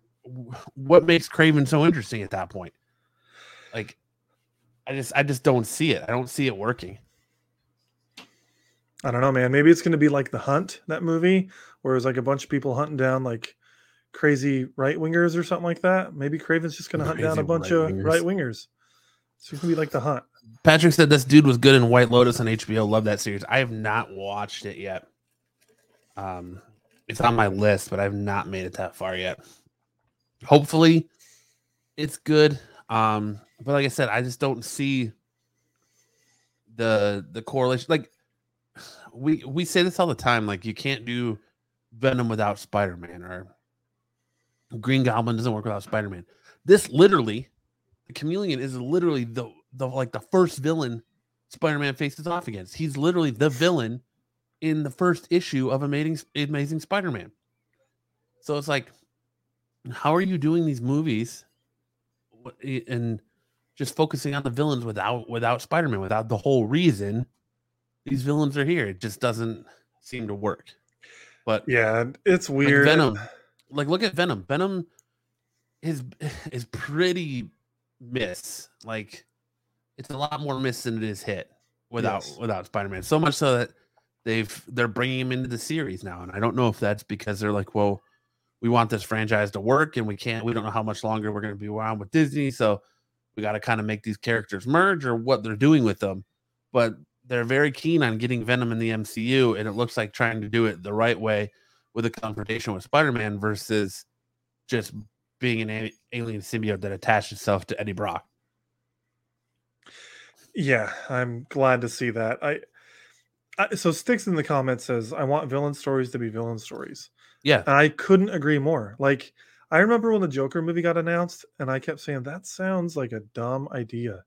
what makes Kraven so interesting at that point? Like, I just I just don't see it. I don't see it working. I don't know, man. Maybe it's going to be like The Hunt, that movie, where it's like a bunch of people hunting down like crazy right wingers or something like that. Maybe Kraven's just going to hunt down a bunch right-wingers. of right wingers. Going to be like The Hunt. Patrick said this dude was good in White Lotus on HBO. Love that series. I have not watched it yet. Um, it's on my list, but I've not made it that far yet. Hopefully, it's good. Um, but like I said, I just don't see the the correlation. Like we we say this all the time. Like you can't do Venom without Spider Man, or Green Goblin doesn't work without Spider Man. This literally, the Chameleon is literally the the like the first villain Spider Man faces off against. He's literally the villain in the first issue of Amazing Amazing Spider Man. So it's like, how are you doing these movies and just focusing on the villains without without Spider-Man, without the whole reason these villains are here. It just doesn't seem to work. But yeah, it's weird. Like Venom, like look at Venom. Venom is is pretty miss. Like it's a lot more miss than it is hit without yes. without Spider-Man. So much so that they've they're bringing him into the series now, and I don't know if that's because they're like, well, we want this franchise to work, and we can't. We don't know how much longer we're going to be around with Disney, so we got to kind of make these characters merge or what they're doing with them. But they're very keen on getting Venom in the MCU, and it looks like trying to do it the right way with a confrontation with Spider-Man versus just being an a- alien symbiote that attached itself to Eddie Brock. Yeah, I'm glad to see that. I, I so sticks in the comments says I want villain stories to be villain stories. Yeah, and I couldn't agree more. Like I remember when the Joker movie got announced, and I kept saying that sounds like a dumb idea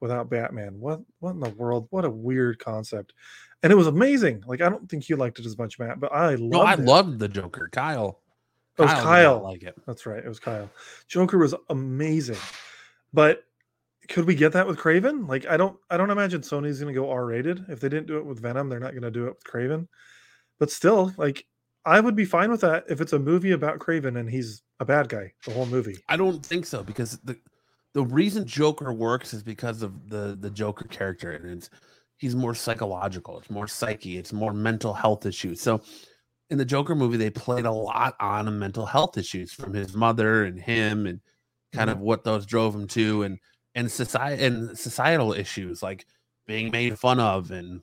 without Batman. What what in the world? What a weird concept. And it was amazing. Like I don't think you liked it as much, Matt, but I loved no, I it. loved the Joker. Kyle. It was Kyle. Kyle. Like it. That's right. It was Kyle. Joker was amazing. But could we get that with Kraven? Like I don't I don't imagine Sony's gonna go R-rated. If they didn't do it with Venom, they're not gonna do it with Kraven. But still, like I would be fine with that if it's a movie about Kraven and he's a bad guy the whole movie. I don't think so because the the reason Joker works is because of the the Joker character and it's he's more psychological, it's more psyche, it's more mental health issues. So in the Joker movie, they played a lot on mental health issues from his mother and him and kind mm-hmm. of what those drove him to and and society and societal issues like being made fun of and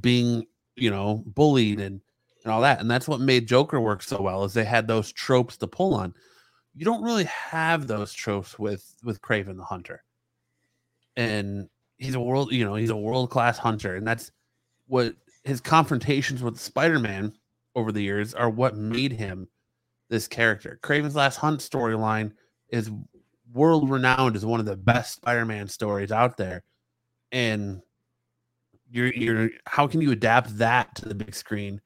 being you know bullied and and all that and that's what made joker work so well is they had those tropes to pull on you don't really have those tropes with with Kraven the Hunter. And he's a world, you know, he's a world class hunter, and that's what his confrontations with Spider-Man over the years are what made him this character. Kraven's Last Hunt storyline is world renowned as one of the best Spider-Man stories out there. And you're you're how can you adapt that to the big screen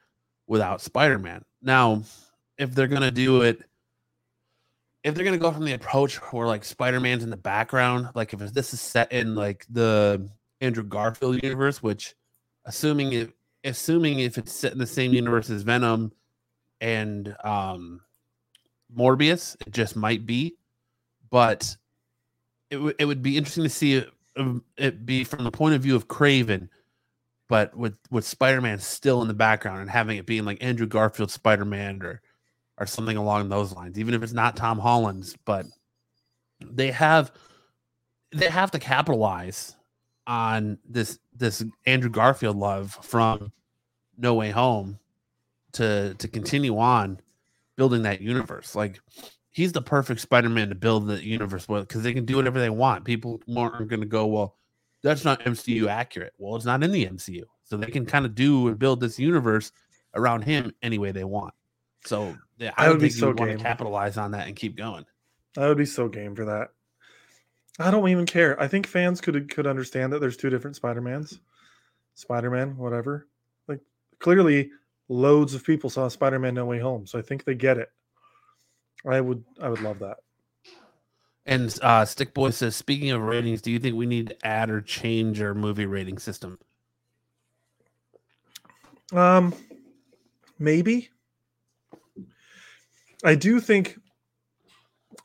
without Spider-Man? Now, if they're gonna do it if they're gonna go from the approach where like Spider Man's in the background, like if this is set in like the Andrew Garfield universe, which assuming if assuming if it's set in the same universe as Venom and um Morbius, it just might be, but it w- it would be interesting to see it, um, it be from the point of view of Kraven, but with with Spider Man still in the background and having it being like Andrew Garfield Spider Man or or something along those lines, even if it's not Tom Holland's, but they have they have to capitalize on this this Andrew Garfield love from No Way Home to to continue on building that universe. Like he's the perfect Spider-Man to build the universe with because they can do whatever they want. People more aren't going to go, well, that's not MCU accurate. Well, it's not in the MCU, so they can kind of do and build this universe around him any way they want. So yeah, I, I would think so you want to capitalize on that and keep going. I would be so game for that. I don't even care. I think fans could could understand that there's two different Spider-Mans. Spider-Man, whatever. Like clearly loads of people saw Spider-Man No Way Home, so I think they get it. I would I would love that. And uh Stick Boy says, speaking of ratings, do you think we need to add or change our movie rating system? Um maybe. I do think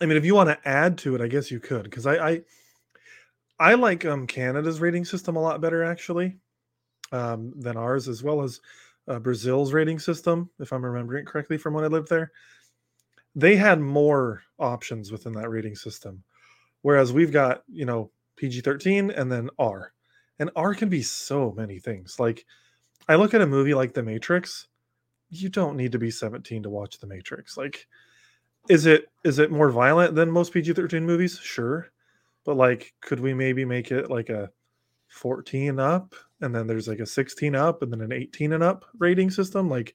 I mean if you want to add to it, I guess you could because I, I I like um Canada's rating system a lot better actually um than ours as well as uh, Brazil's rating system if I'm remembering it correctly from when I lived there. They had more options within that rating system whereas we've got you know pg-13 and then r and r can be so many things like i look at a movie like the matrix you don't need to be 17 to watch the matrix like is it is it more violent than most pg-13 movies? Sure. But like could we maybe make it like a 14 up and then there's like a 16 up and then an 18 and up rating system? Like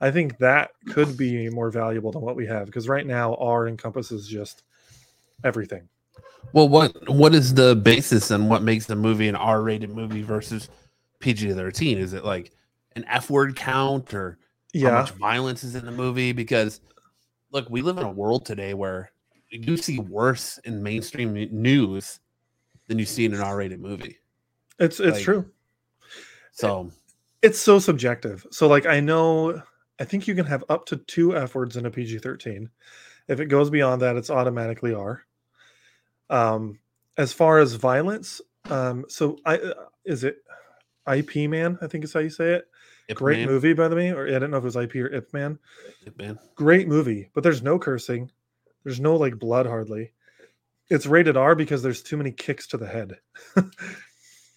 i think that could be more valuable than what we have because right now r encompasses just everything. Well, what what is the basis and what makes a movie an R-rated movie versus PG-13? Is it like an F word count or how much violence is in the movie? Because look, we live in a world today where you see worse in mainstream news than you see in an R-rated movie. it's it's like- true. So it's so subjective. So like i know i think you can have up to two f words in a pg-13 if it goes beyond that it's automatically r. Um as far as violence um so i uh, is it ip man i think is how you say it Ip great Man- movie by the way or i don't know if it was ip or ip man. Ip Man. great movie but there's no cursing. There's no like blood hardly. It's rated r because there's too many kicks to the head.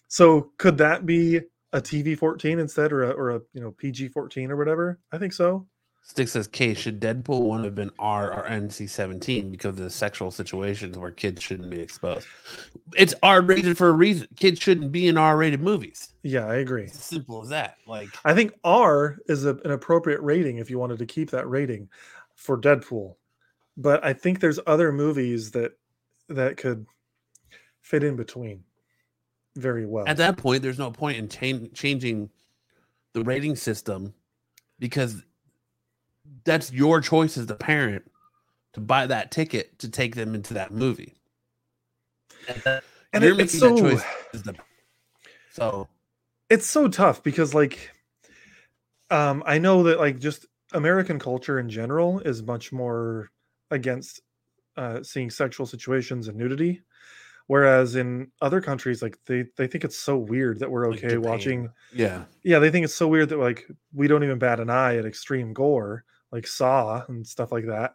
So could that be a tv 14 instead or a, or a you know pg 14 or whatever? I think so Stick says, K, should Deadpool 1 have been R or NC 17 because of the sexual situations where kids shouldn't be exposed? It's R rated for a reason. Kids shouldn't be in R rated movies. yeah i agree It's as simple as that. Like, i think r is a, an appropriate rating if you wanted to keep that rating for deadpool but i think there's other movies that that could fit in between very well at that point, there's no point in chan- changing the rating system because that's your choice as the parent to buy that ticket to take them into that movie. And, that- and you're it- making so that choice as the so it's so tough because like um i know that like just american culture in general is much more against uh seeing sexual situations and nudity whereas in other countries like they they think it's so weird that we're okay Japan. watching yeah. yeah they think it's so weird that like we don't even bat an eye at extreme gore like saw and stuff like that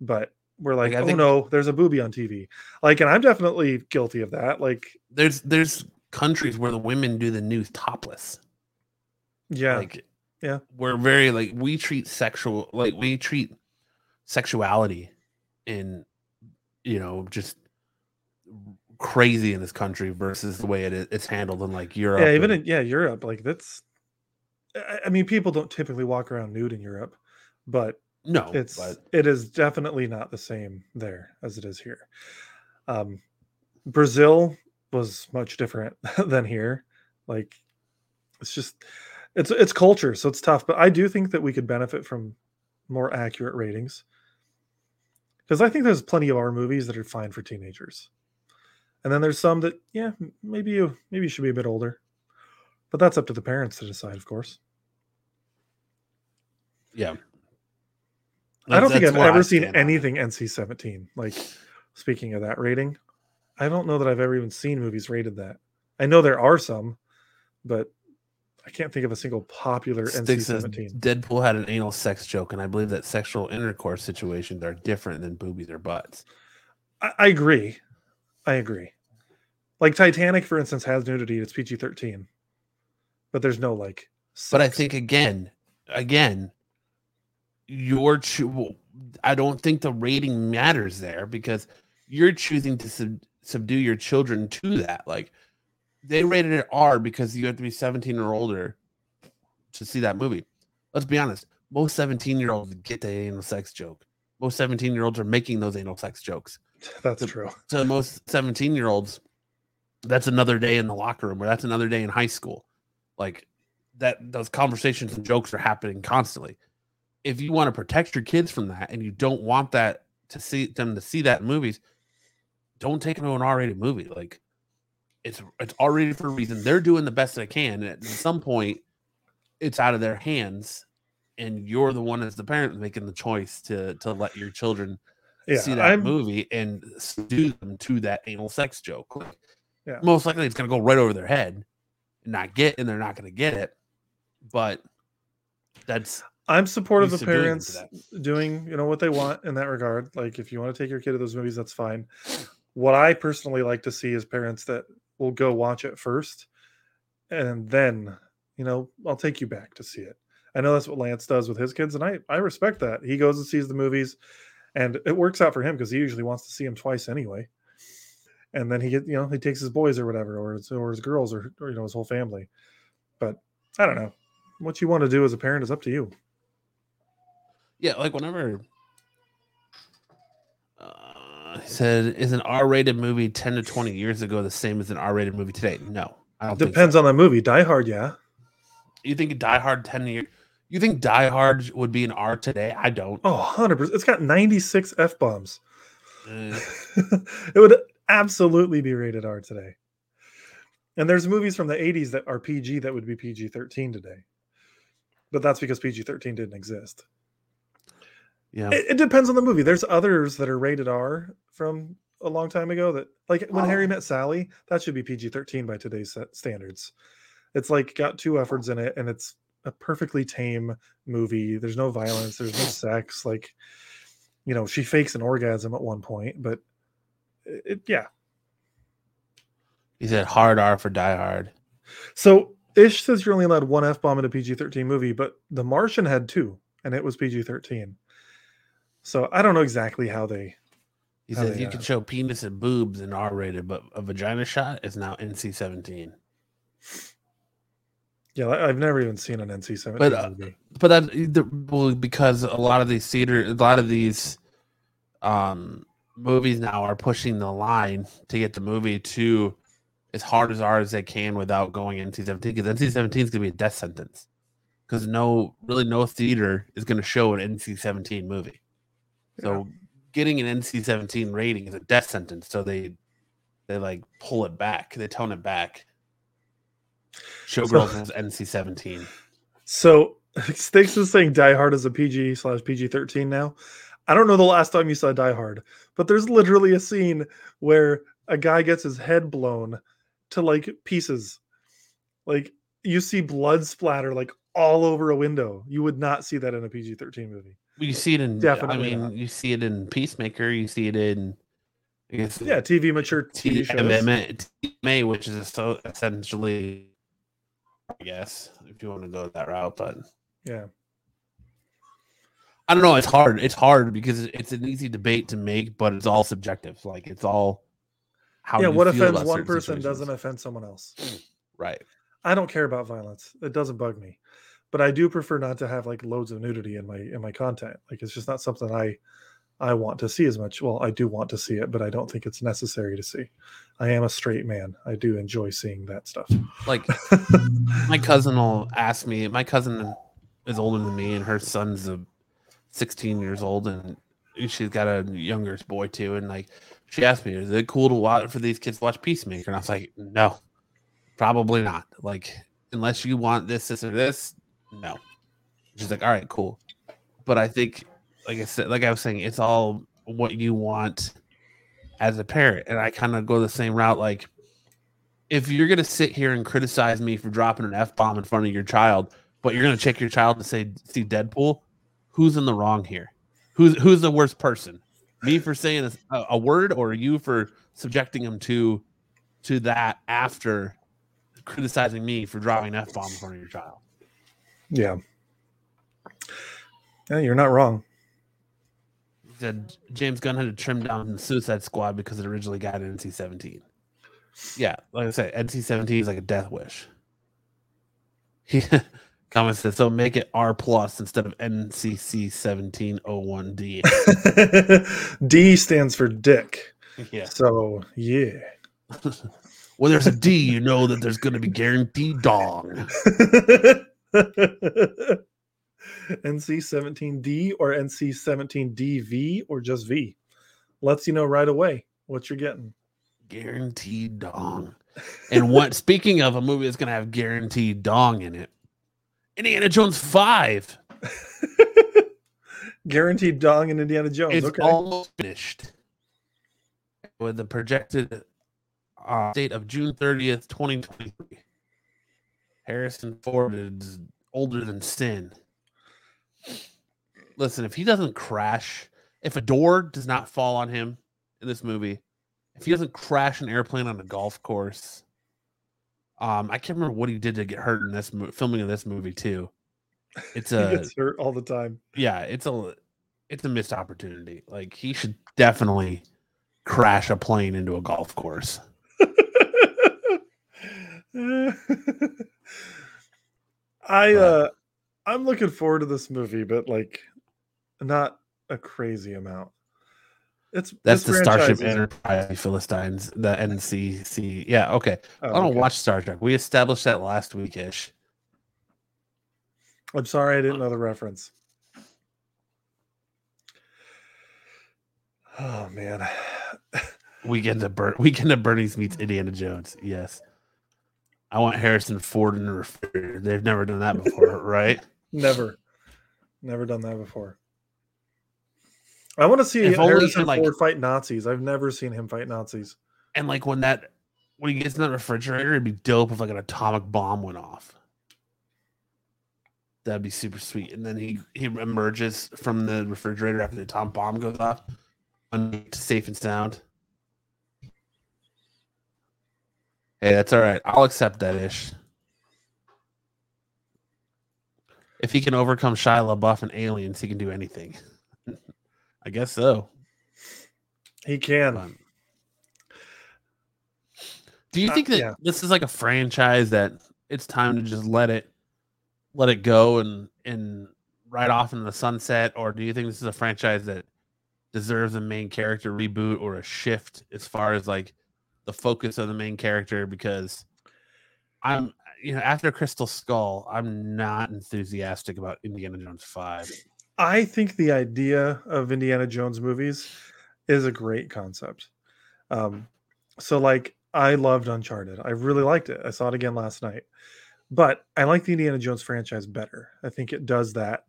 but we're like, Like, oh think- no there's a booby on tv like and i'm definitely guilty of that like there's there's countries where the women do the news topless. yeah Like Yeah. We're very like we treat sexual like we treat sexuality in you know just crazy in this country versus the way it is, it's handled in like Europe. yeah even and- in yeah europe like that's I- i mean people don't typically walk around nude in europe but no, it's but it is definitely not the same there as it is here. Um brazil was much different than here. Like it's just it's it's culture so it's tough but i do think that we could benefit from more accurate ratings. Because i think there's plenty of our movies that are fine for teenagers. And then there's some that yeah maybe you maybe you should be a bit older. But that's up to the parents to decide of course. Yeah. I don't think I've ever seen stand on it. anything NC-17. Like speaking of that rating, I don't know that I've ever even seen movies rated that. I know there are some, but I can't think of a single popular NC-17. Deadpool had an anal sex joke, and I believe that sexual intercourse situations are different than boobies or butts. I, I agree. I agree. Like Titanic, for instance, has nudity. It's PG-13, but there's no like. But I think again, again, your cho- I don't think the rating matters there because you're choosing to sub- subdue your children to that. Like they rated it R because you have to be 17 or older to see that movie. Let's be honest. Most 17 year olds get the anal sex joke. most 17 year olds are making those anal sex jokes. That's The- true. So most 17 year olds, that's another day in the locker room or that's another day in high school. Like that, those conversations and jokes are happening constantly. If you want to protect your kids from that and you don't want that to see them to see that in movies, don't take them to an R-rated movie. Like it's it's R-rated for a reason. They're doing the best they can. And at some point, it's out of their hands, and you're the one as the parent making the choice to to let your children Yeah, see that I'm movie and seduce them to that anal sex joke. Like, Yeah. Most likely it's going to go right over their head and not get, and they're not going to get it. But that's I'm supportive of subduing them to parents doing you know what they want in that regard. Like if you want to take your kid to those movies, that's fine. What I personally like to see is parents that will go watch it first, and then you know I'll take you back to see it. I know that's what Lance does with his kids, and I I respect that. He goes and sees the movies, and it works out for him because he usually wants to see him twice anyway. And then he get you know he takes his boys or whatever, or his, or his girls or, or you know his whole family. But I don't know what you want to do as a parent is up to you. Yeah, like whenever uh, he said, is an R-rated movie ten to twenty years ago the same as an R-rated movie today? No, I don't. Depends think so. on the movie. Die Hard, yeah. You think Die Hard ten years? You think Die Hard would be an R today? I don't. Oh, 100%. It's got 96 F bombs. Uh, it would absolutely be rated R today. And there's movies from the 80s that are PG that would be PG 13 today. But that's because PG 13 didn't exist. Yeah, It, it depends on the movie. There's others that are rated R from a long time ago that, like when Harry oh. Met Sally, that should be PG 13 by today's standards. It's like got two efforts in it and it's a perfectly tame movie. There's no violence, there's no sex. Like, you know, she fakes an orgasm at one point, but it, it- yeah. he said hard R for Die Hard. So Ish says you're only allowed one F bomb in a PG 13 movie, but The Martian had two and it was PG 13. So I don't know exactly how they. He How says they, you uh, can show penis and boobs in R rated, but a vagina shot is now NC seventeen. Yeah, I've never even seen an NC 17 But, uh, movie. But that the, well, because a lot of these theater, a lot of these um movies now are pushing the line to get the movie to as hard as R as they can without going NC seventeen. Because NC seventeen is gonna be a death sentence. Because no, really, no theater is gonna show an NC seventeen movie. So getting an NC seventeen rating is a death sentence. So they they like pull it back, they tone it back. Showgirls is NC seventeen. So Sticks is saying Die Hard is a PG slash PG 13 now. I don't know the last time you saw Die Hard, but there's literally a scene where a guy gets his head blown to like pieces. Like you see blood splatter like all over a window. You would not see that in a PG 13 movie. You see it in Definitely I mean, not. you see it in Peacemaker. You see it in I guess Yeah, TV mature TV shows. TMA, TMA, which is so essentially, I guess, if you want to go that route. But Yeah. I don't know. It's hard. It's hard because it's an easy debate to make, but it's all subjective. Like it's all how. yeah, what offends one person situations. doesn't offend someone else. Right. I don't care about violence. It doesn't bug me. But I do prefer not to have like loads of nudity in my in my content. Like it's just not something I I want to see as much. Well, I do want to see it, but I don't think it's necessary to see. I am a straight man. I do enjoy seeing that stuff. Like my cousin will ask me. My cousin is older than me, and her son's a 16 years old, and she's got a younger boy too. And like, she asked me, "Is it cool to watch for these kids to watch Peacemaker?" And I was like, "No, probably not. Like, unless you want this, this, or this, no." She's like, "All right, cool." But I think, like I said, like I was saying, it's all what you want as a parent, and I kind of go the same route. Like, if you're gonna sit here and criticize me for dropping an f bomb in front of your child, but you're gonna check your child to say see Deadpool, who's in the wrong here? Who's who's the worst person? Me for saying a, a word, or you for subjecting him to to that after criticizing me for dropping an f bomb in front of your child? Yeah. Yeah, you're not wrong. He said James Gunn had to trim down the Suicide Squad because it originally got an NC seventeen. Yeah, like I said, NC seventeen is like a death wish. Comment says so make it R plus instead of NCC seventeen oh one D. D stands for dick. Yeah. So yeah. when there's a D, you know that there's gonna be guaranteed dong. NC 17D or NC 17DV or just V lets you know right away what you're getting. Guaranteed dong. And what speaking of a movie that's gonna have guaranteed dong in it, Indiana Jones 5. Guaranteed dong in Indiana Jones. It's okay. almost finished. With the projected uh, date of June 30th, 2023. Harrison Ford is older than sin. Listen, if he doesn't crash, if a door does not fall on him in this movie, if he doesn't crash an airplane on a golf course, um, I can't remember what he did to get hurt in this mo- filming of this movie too. It's he a gets hurt all the time. yeah, it's a it's a missed opportunity. Like he should definitely crash a plane into a golf course. I uh I'm looking forward to this movie, but like not a crazy amount. It's That's the Starship Enterprise Philistines, the NCC. Yeah, okay. Oh, I don't okay. watch Star Trek. We established that last week ish. I'm sorry I didn't know the reference. Oh man. Weekend of Bur- Weekend of Bernie's meets Indiana Jones. Yes. I want Harrison Ford in the refrigerator. They've never done that before, right? Never. Never done that before. I want to see If only Harrison in, like- Ford fight Nazis. I've never seen him fight Nazis. And like when that when he gets in that refrigerator, it'd be dope if like an atomic bomb went off. That'd be super sweet. And then he he emerges from the refrigerator after the atomic bomb goes off, safe and sound. Hey, that's all right. I'll accept that ish. If he can overcome Shia LaBeouf and aliens, he can do anything. I guess so. He can. Do you Uh, think that yeah. this is like a franchise that it's time to just let it let it go and and ride off into the sunset, or do you think this is a franchise that deserves a main character reboot or a shift as far as like the focus of the main character? Because I'm you know after Crystal Skull, I'm not enthusiastic about Indiana Jones Five. I think the idea of Indiana Jones movies is a great concept. Um, so, like, I loved Uncharted. I really liked it. I saw it again last night. But I like the Indiana Jones franchise better. I think it does that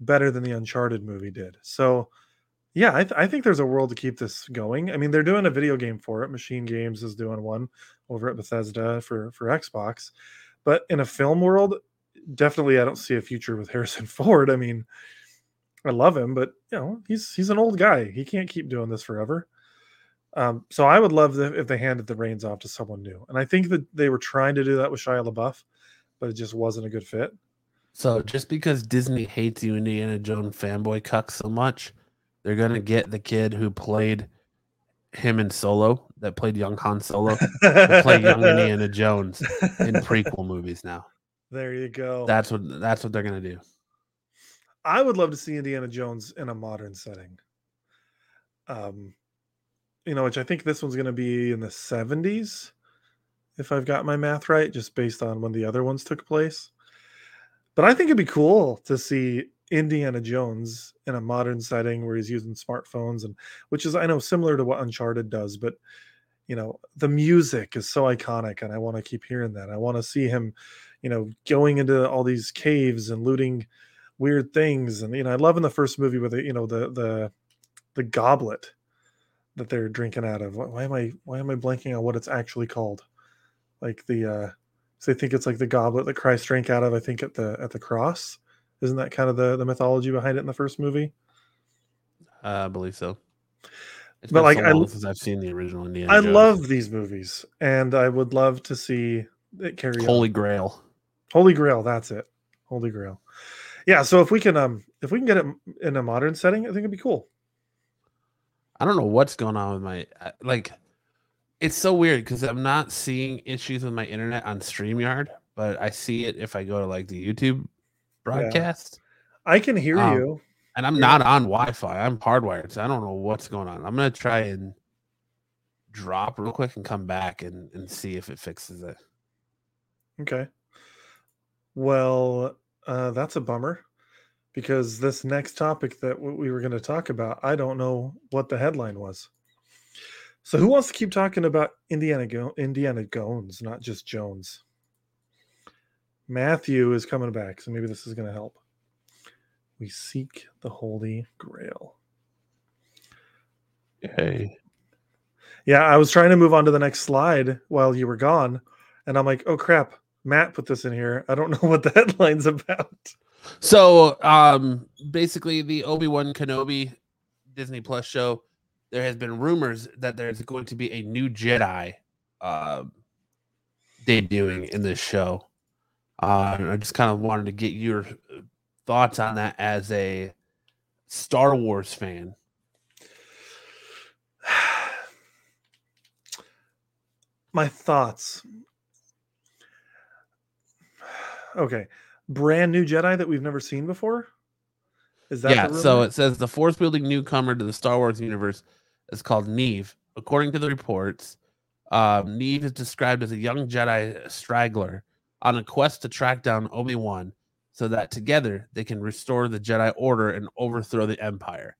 better than the Uncharted movie did. So, yeah, I, th- I think there's a world to keep this going. I mean, they're doing a video game for it. Machine Games is doing one over at Bethesda for for Xbox. But in a film world, definitely I don't see a future with Harrison Ford. I mean, I love him, but you know, he's he's an old guy. He can't keep doing this forever. Um, so I would love the, if they handed the reins off to someone new. And I think that they were trying to do that with Shia LaBeouf, but it just wasn't a good fit. So just because Disney hates you, Indiana Jones fanboy cuck so much, they're gonna get the kid who played him in Solo, that played young Han Solo, to play young Indiana Jones in prequel movies now. There you go. That's what that's what they're gonna do. I would love to see Indiana Jones in a modern setting. Um, you know, which I think this one's going to be in the 70s, if I've got my math right, just based on when the other ones took place. But I think it'd be cool to see Indiana Jones in a modern setting where he's using smartphones and which is I know similar to what Uncharted does, but you know, the music is so iconic and I want to keep hearing that. I want to see him, you know, going into all these caves and looting weird things and you know i love in the first movie with the you know the the the goblet that they're drinking out of. Why am i why am i blanking on what it's actually called? Like the uh so they think it's like the goblet that christ drank out of i think at the at the cross isn't that kind of the the mythology behind it in the first movie Uh, I believe so. It's But, like, so I, since I've seen the original Indiana. i Jones. love these movies and i would love to see it carry on. Holy Grail. Holy Grail, that's it. Holy Grail. Yeah, so if we can um if we can get it in a modern setting, I think it'd be cool. I don't know what's going on with my like. It's so weird because I'm not seeing issues with my internet on Streamyard, but I see it if I go to like the YouTube broadcast. I can hear Um, you. And I'm Yeah. not on Wi-Fi. I'm hardwired, so I don't know what's going on. I'm gonna try and drop real quick and come back and, and see if it fixes it. Okay. Well, uh, that's a bummer because this next topic that we were going to talk about, I don't know what the headline was. So, who wants to keep talking about Indiana Go- Indiana Jones, not just Jones? Matthew is coming back, so maybe this is going to help. We seek the Holy Grail. Hey. Yeah, I was trying to move on to the next slide while you were gone, and I'm like, oh crap, Matt put this in here. I don't know what the headline's about. So um basically the Obi-Wan Kenobi Disney Plus show, there has been rumors that there's going to be a new Jedi um debuting in this show. Uh I just kind of wanted to get your thoughts on that as a Star Wars fan. My thoughts. Okay, brand new Jedi that we've never seen before. Is that yeah, so it says the force wielding newcomer to the Star Wars universe is called Neve. According to the reports, um, Neve is described as a young Jedi straggler on a quest to track down Obi Wan so that together they can restore the Jedi Order and overthrow the Empire.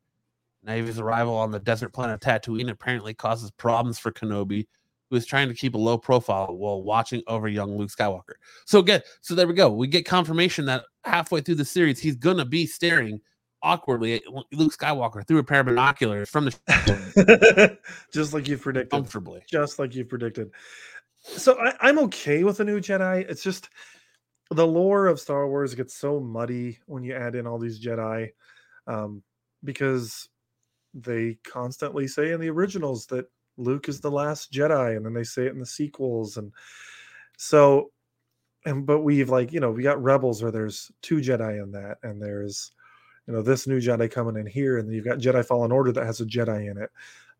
Neve's arrival on the desert planet Tatooine apparently causes problems for Kenobi, who is trying to keep a low profile while watching over young Luke Skywalker. So again, so there we go. We get confirmation that halfway through the series, he's gonna be staring awkwardly at Luke Skywalker through a pair of binoculars from the just like you've predicted. comfortably. just like you predicted. So I, I'm okay with a new Jedi. It's just the lore of Star Wars gets so muddy when you add in all these Jedi, um, because they constantly say in the originals that Luke is the last Jedi, and then they say it in the sequels, and so, and but we've like you know we got Rebels where there's two Jedi in that, and there's you know this new Jedi coming in here, and you've got Jedi Fallen Order that has a Jedi in it.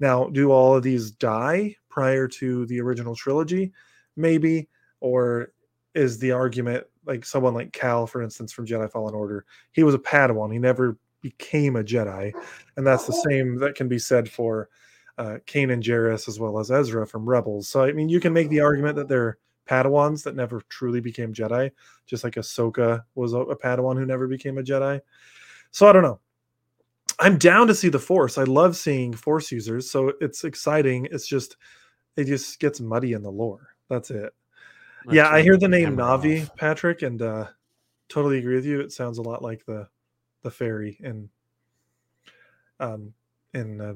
Now, do all of these die prior to the original trilogy? Maybe. Or is the argument like someone like Cal, for instance, from Jedi Fallen Order? He was a Padawan. He never became a Jedi. And that's the same that can be said for uh, Kanan Jarrus as well as Ezra from Rebels. So, I mean, you can make the argument that they're Padawans that never truly became Jedi, just like Ahsoka was a, a Padawan who never became a Jedi. So, I don't know. I'm down to see the Force. I love seeing Force users, so it's exciting. It's just it just gets muddy in the lore. That's it. yeah, I hear the name Navi, off. Patrick, and uh totally agree with you. It sounds a lot like the the fairy in um in uh,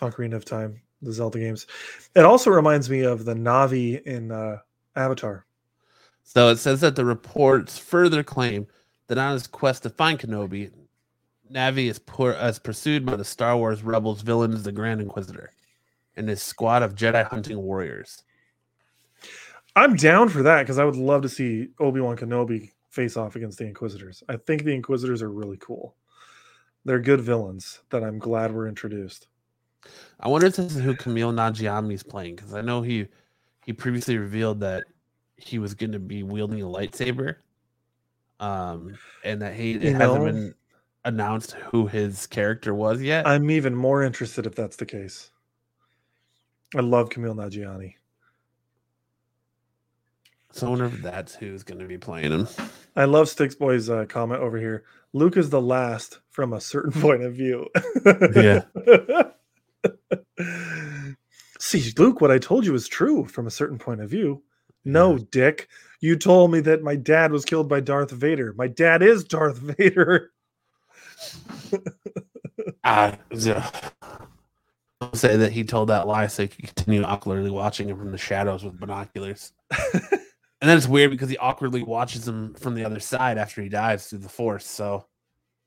Ocarina of Time, the Zelda games. It also reminds me of the Navi in uh Avatar. So it says that the reports further claim that on his quest to find Kenobi, Navi is, pursued by the Star Wars Rebels villains, the Grand Inquisitor, and his squad of Jedi hunting warriors. I'm down for that because I would love to see Obi Wan Kenobi face off against the Inquisitors. I think the Inquisitors are really cool. They're good villains that I'm glad were introduced. I wonder if this is who Kumail Nanjiani is playing because I know he he previously revealed that he was going to be wielding a lightsaber, um, and that he it hasn't been announced who his character was yet. I'm even more interested if that's the case. I love Kumail Nanjiani. so I wonder if that's who's going to be playing him. I love Sticks Boy's uh, comment over here. Luke is the last from a certain point of view. Yeah. See, Luke, what I told you is true from a certain point of view. No, Dick, you told me that my dad was killed by Darth Vader. My dad is Darth Vader. Yeah. I'll say that he told that lie so he could continue awkwardly watching him from the shadows with binoculars. and then it's weird because he awkwardly watches him from the other side after he dives through the force. So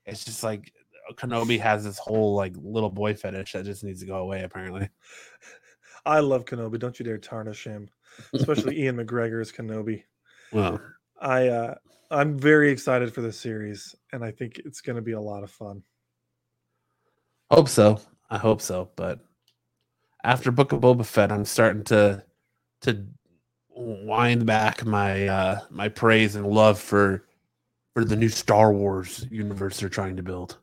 it's just like Kenobi has this whole like little boy fetish that just needs to go away, apparently. I love Kenobi. Don't you dare tarnish him, especially Ewan McGregor as Kenobi. Well, I uh, I'm very excited for this series, and I think it's going to be a lot of fun. hope so. I hope so. But after Book of Boba Fett, I'm starting to to wind back my uh my praise and love for for the new Star Wars universe they're trying to build.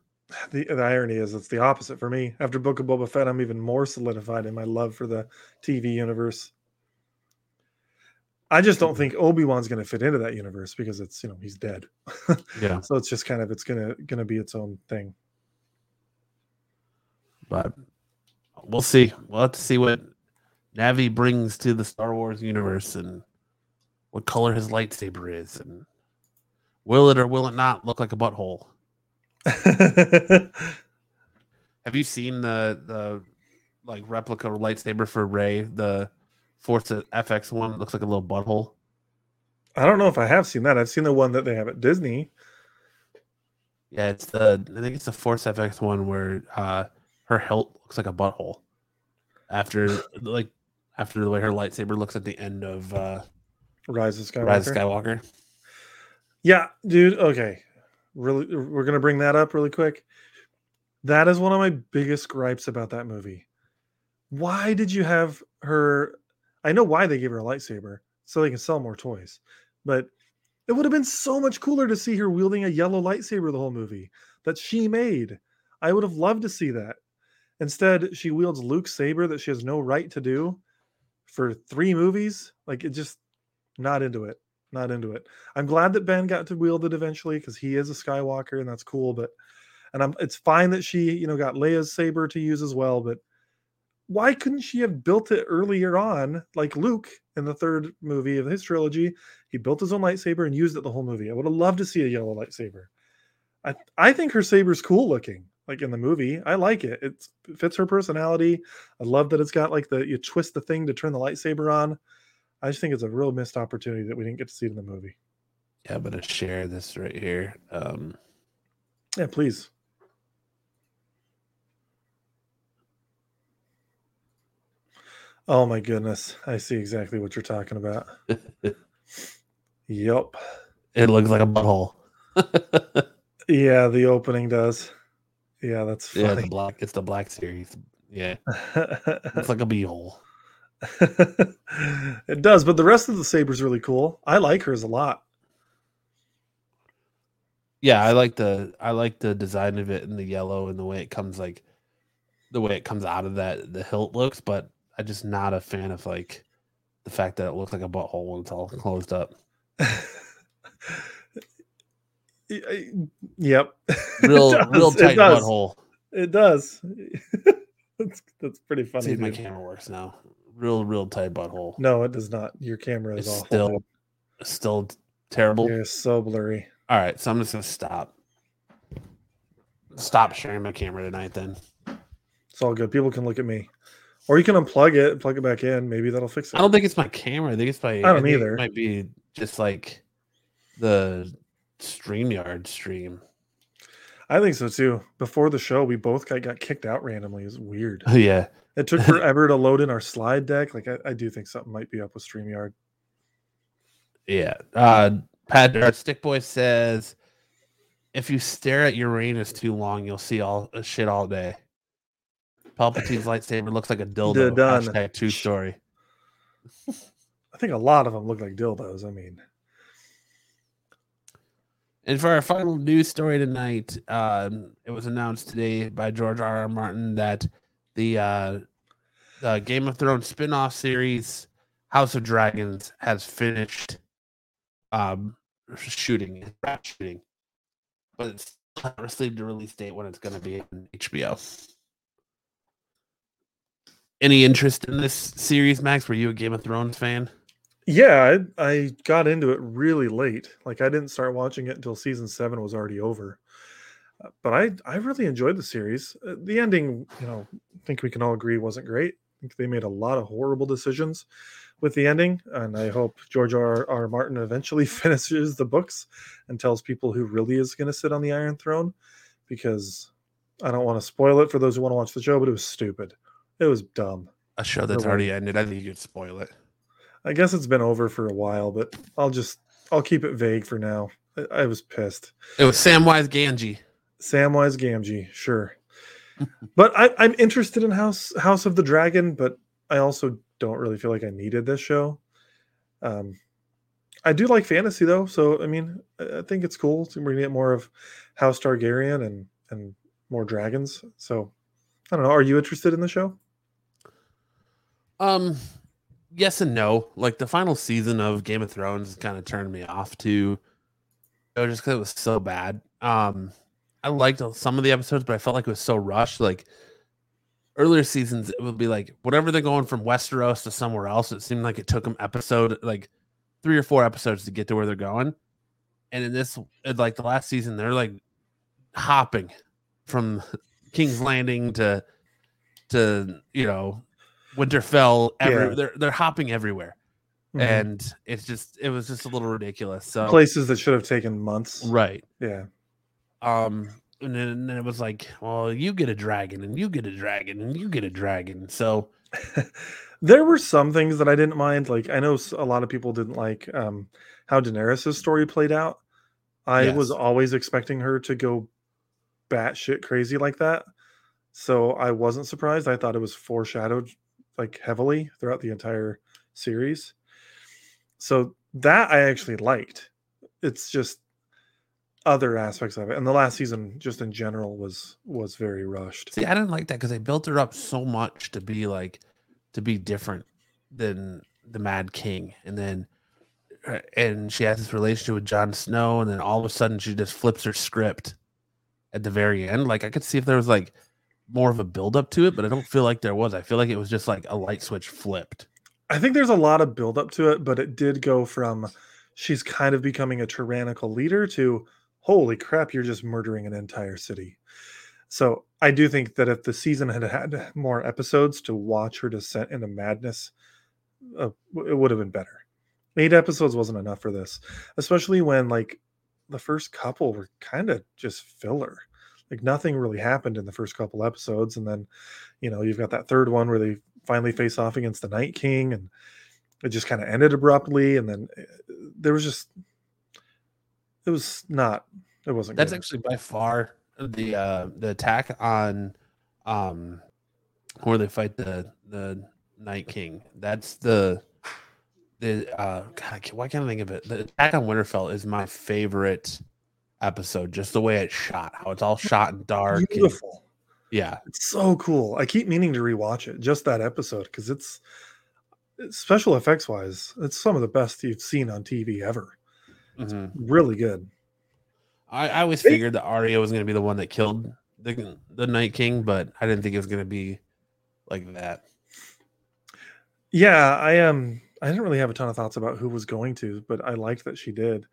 The, the irony is it's the opposite for me. After Book of Boba Fett, I'm even more solidified in my love for the TV universe. I just don't think Obi Wan's going to fit into that universe because it's you know he's dead. Yeah. so it's just kind of it's gonna gonna be its own thing. But we'll see. We'll have to see what Navi brings to the Star Wars universe and what color his lightsaber is and will it or will it not look like a butthole? Have you seen the the like replica lightsaber for Rey, the Force FX one? Looks like a little butthole. I don't know if I have seen that. I've seen the one that they have at Disney. Yeah, it's the I think it's the Force FX one where uh her hilt looks like a butthole. After like after the way her lightsaber looks at the end of uh Rise of Skywalker. Rise of Skywalker. Yeah, dude. Okay, really, we're gonna bring that up really quick. That is one of my biggest gripes about that movie. Why did you have her? I know why they gave her a lightsaber so they can sell more toys, but it would have been so much cooler to see her wielding a yellow lightsaber the whole movie that she made. I would have loved to see that. Instead, she wields Luke's saber that she has no right to do for three movies. Like it just not into it. Not into it. I'm glad that Ben got to wield it eventually because he is a Skywalker and that's cool. But and I'm it's fine that she, you know, got Leia's saber to use as well. But why couldn't she have built it earlier on, like Luke in the third movie of his trilogy? He built his own lightsaber and used it the whole movie. I would have loved to see a yellow lightsaber. I I think her saber's cool looking, like in the movie. I like it. It's, it fits her personality. I love that it's got like the you twist the thing to turn the lightsaber on. I just think it's a real missed opportunity that we didn't get to see it in the movie. Yeah, I'm gonna share this right here. Um Yeah, please. Oh my goodness. I see exactly what you're talking about. Yep. it looks like a butthole. Yeah, the opening does. Yeah, that's yeah, the black it's the black series. Yeah. It's like a beehole. it does, but the rest of the saber's really cool. I like hers a lot. Yeah, I like the I like the design of it and the yellow and the way it comes like the way it comes out of that the hilt looks, but I'm just not a fan of like the fact that it looks like a butthole when it's all closed up. Yep. It Real does, real tight does. butthole. It does. that's that's pretty funny. See if my camera works now. Real, real tight butthole. No, it does not. Your camera is it's awful. still still terrible. You're so blurry. All right, so I'm just gonna stop. Stop sharing my camera tonight then. It's all good. People can look at me. Or you can unplug it and plug it back in. Maybe that'll fix it. I don't think it's my camera. I think it's my. I don't it either. might be just like the StreamYard stream. I think so too. Before the show, we both got, got kicked out randomly. It was weird. Oh yeah, It took forever to load in our slide deck. Like I, I do think something might be up with StreamYard. yeah. Uh, Pat Stick Boy says, if you stare at Uranus too long, you'll see all uh, shit all day. Palpatine's lightsaber looks like a dildo. done. Hashtag true story. I think a lot of them look like dildos. I mean, And for our final news story tonight, um, it was announced today by George R. R. Martin that the, uh, the Game of Thrones spin-off series House of Dragons has finished um, shooting, shooting, but it's not received a release date when it's going to be on HBO. Any interest in this series, Max? Were you a Game of Thrones fan? yeah, I, I got into it really late. Like I didn't start watching it until season seven was already over. Uh, But I, I really enjoyed the series. Uh, The ending, you know, I think we can all agree wasn't great. I think they made a lot of horrible decisions with the ending, and I hope George R. R. Martin eventually finishes the books and tells people who really is going to sit on the Iron Throne, because I don't want to spoil it for those who want to watch the show, but it was stupid. It was dumb. A show that's already ended. I think you could spoil it. I guess it's been over for a while, but I'll just I'll keep it vague for now. I, I was pissed. It was Samwise Ganji. Samwise Gamgee, sure. but I, I'm interested in House House of the Dragon, but I also don't really feel like I needed this show. Um, I do like fantasy though, so I mean, I I think it's cool. We're gonna get more of House Targaryen and and more dragons. So I don't know. Are you interested in the show? Um, yes and no. Like the final season of Game of Thrones kind of turned me off to, just because it was so bad. Um, I liked some of the episodes, but I felt like it was so rushed. Like earlier seasons, it would be like whatever they're going from Westeros to somewhere else. It seemed like it took them episode like three or four episodes to get to where they're going. And in this, like the last season, they're like hopping from King's Landing to to you know Winterfell. Every, Yeah. They're they're hopping everywhere, Mhm. and it's just it was just a little ridiculous. So places that should have taken months. right, Yeah. um, and then, and then it was like, well, you get a dragon, and you get a dragon, and you get a dragon. So there were some things that I didn't mind. Like I know a lot of people didn't like um, how Daenerys' story played out. I was always expecting her to go batshit crazy like that, so I wasn't surprised. I thought it was foreshadowed like heavily throughout the entire series. So that I actually liked. It's just other aspects of it, and the last season, just in general, was was very rushed. See, I didn't like that because they built her up so much to be like to be different than the Mad King, and then uh, and she has this relationship with Jon Snow, and then all of a sudden she just flips her script at the very end. Like I could see if there was like more of a build up to it, but I don't feel like there was. I feel like it was just like a light switch flipped. I think there's a lot of build up to it, but it did go from she's kind of becoming a tyrannical leader to holy crap, you're just murdering an entire city. So I do think that if the season had had more episodes to watch her descent into madness, uh, it would have been better. Eight episodes wasn't enough for this, especially when like the first couple were kind of just filler. Like nothing really happened in the first couple episodes, and then you know you've got that third one where they finally face off against the Night King, and it just kind of ended abruptly. And then uh, there was just it was not it wasn't. That's good. actually by far the uh the attack on um where they fight the the Night King. That's the the uh God, can't- why can't I think of it? The attack on Winterfell is my favorite episode. Just the way it's shot, how it's all shot in dark. and- beautiful. yeah, It's so cool. I keep meaning to rewatch it, just that episode, because it's, it's special effects wise, it's some of the best you've seen on TV ever. mhm. Really good. I, I always They- figured that Arya was going to be the one that killed the the Night King, but I didn't think it was going to be like that. Yeah, I um I didn't really have a ton of thoughts about who was going to, but I liked that she did.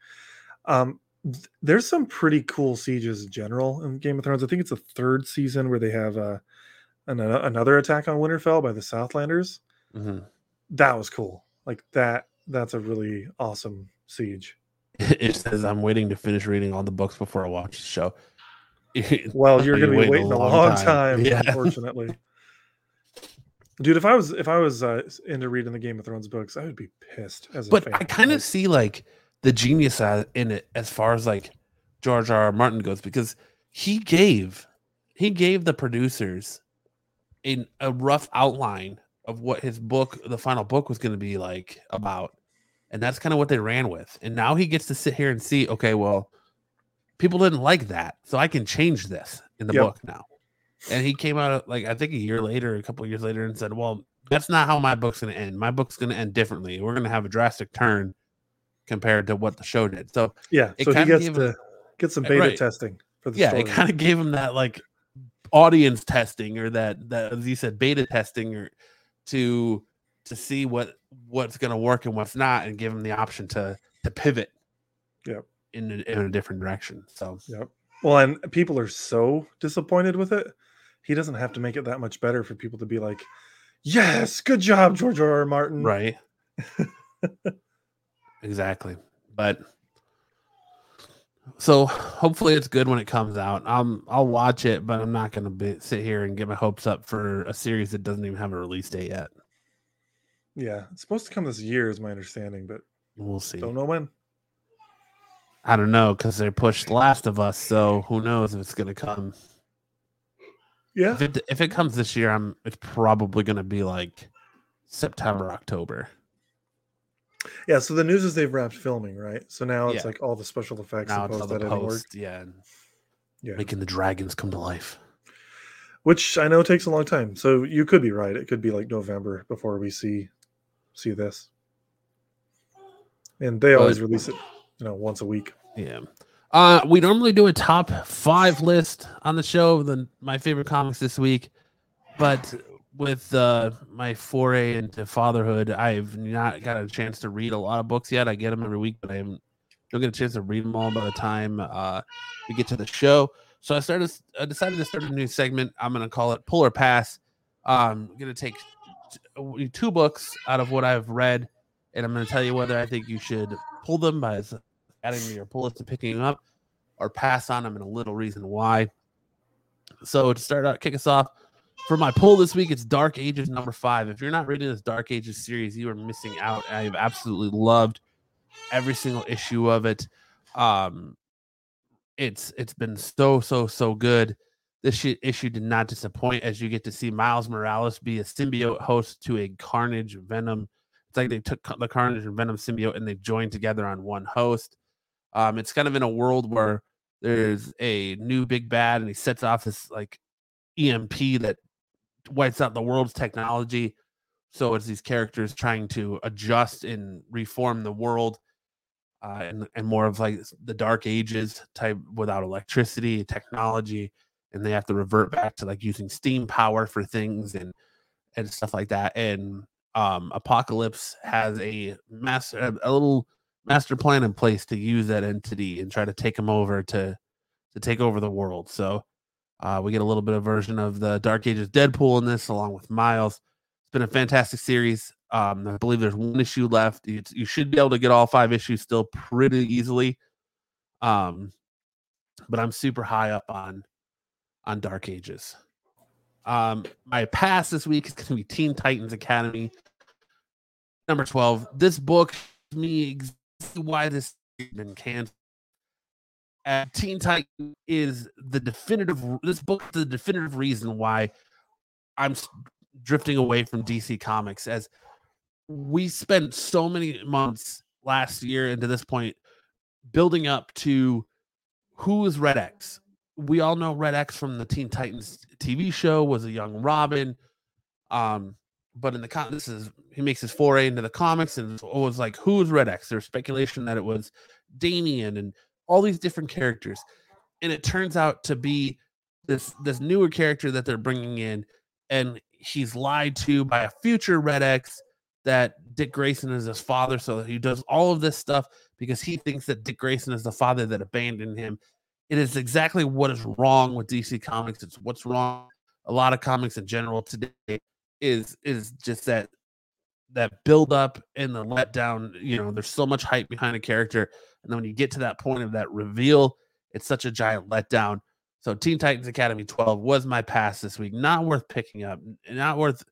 Um th- there's some pretty cool sieges in general in Game of Thrones. I think it's the third season where they have uh an, another attack on Winterfell by the Southlanders. Mhm. That was cool. Like that that's a really awesome siege. It says I'm waiting to finish reading all the books before I watch the show. Well, you're going to be waiting a long, time, Yeah. unfortunately. Dude, if I was if I was uh, into reading the Game of Thrones books, I would be pissed as a but fan. I kind of see like the genius in it as far as like George R. R. Martin goes because he gave he gave the producers in a rough outline of what his book, the final book, was going to be like about, and that's kind of what they ran with. And now he gets to sit here and see, okay, well, people didn't like that, so I can change this in the Yep. book now. And he came out like I think a year later, a couple years later, and said, "Well, that's not how my book's going to end. My book's going to end differently. We're going to have a drastic turn compared to what the show did." So yeah, it so he gets to get some beta right. testing for the yeah, story. it kind of gave him that like audience testing or that that as you said beta testing or to to see what what's going to work and what's not and give him the option to to pivot Yep. in a, in a different direction so Yep. Well, and people are so disappointed with it. He doesn't have to make it that much better for people to be like, "Yes, good job, George R. R. Martin." right exactly but so hopefully it's good when it comes out um i'll watch it but i'm not going to sit here and get my hopes up for a series that doesn't even have a release date yet Yeah, it's supposed to come this year, is my understanding, but we'll see don't know when. I don't know because they pushed Last of Us, so who knows if it's gonna come. Yeah, If it if it comes this year, I'm it's probably gonna be like September, October. Yeah, so the news is they've wrapped filming, right? So now it's Yeah. like all the special effects Now and it's all the editing work. post, yeah, and Yeah. making the dragons come to life. Which I know takes a long time. So you could be right. It could be like November before we see see this. And they always But- release it, you know, once a week. Yeah. Uh, we normally do a top five list on the show, the my favorite comics this week, but with uh, my foray into fatherhood, I've not got a chance to read a lot of books yet. I get them every week, but I don't get a chance to read them all by the time uh, we get to the show. So I started, I decided to start a new segment. I'm going to call it Pull or Pass. Um, I'm going to take t- two books out of what I've read, and I'm going to tell you whether I think you should pull them by adding to your pull list and picking up, or pass on them, and a little reason why. So to start out, kick us off for my pull this week, it's Dark Ages number five. If you're not reading this Dark Ages series, you are missing out. I've absolutely loved every single issue of it. Um, it's it's been so so so good. This issue did not disappoint as you get to see Miles Morales be a symbiote host to a Carnage Venom. It's like they took the Carnage and Venom symbiote and they joined together on one host. Um, it's kind of in a world where there's a new big bad and he sets off this like EMP that wipes out the world's technology. So it's these characters trying to adjust and reform the world, uh, and and more of like the Dark Ages type without electricity, technology, and they have to revert back to like using steam power for things and and stuff like that. And um, Apocalypse has a master a, little master plan in place to use that entity and try to take him over to to take over the world. So uh, we get a little bit of version of the Dark Ages Deadpool in this, along with Miles. It's been a fantastic series. Um, I believe there's one issue left. You, you should be able to get all five issues still pretty easily. Um, but I'm super high up on on Dark Ages. Um, my pass this week is going to be Teen Titans Academy, number twelve. This book, me, why this has been canceled. Uh, Teen Titan is the definitive. This book is the definitive reason why I'm drifting away from DC Comics, as we spent so many months last year and to this point building up to who is Red X. We all know Red X from the Teen Titans TV show was a young Robin. Um, but in the con, this is he makes his foray into the comics, and it was like, who is Red X? There's speculation that it was Damian and all these different characters, and it turns out to be this this newer character that they're bringing in, and he's lied to by a future Red X that Dick Grayson is his father, so he does all of this stuff because he thinks that Dick Grayson is the father that abandoned him. It is exactly what is wrong with DC Comics. It's what's wrong. A lot of comics in general today is is just that that build up and the letdown. You know, there's so much hype behind a character, and then when you get to that point of that reveal, it's such a giant letdown. So Teen Titans Academy 12 was my pass this week. Not worth picking up, not worth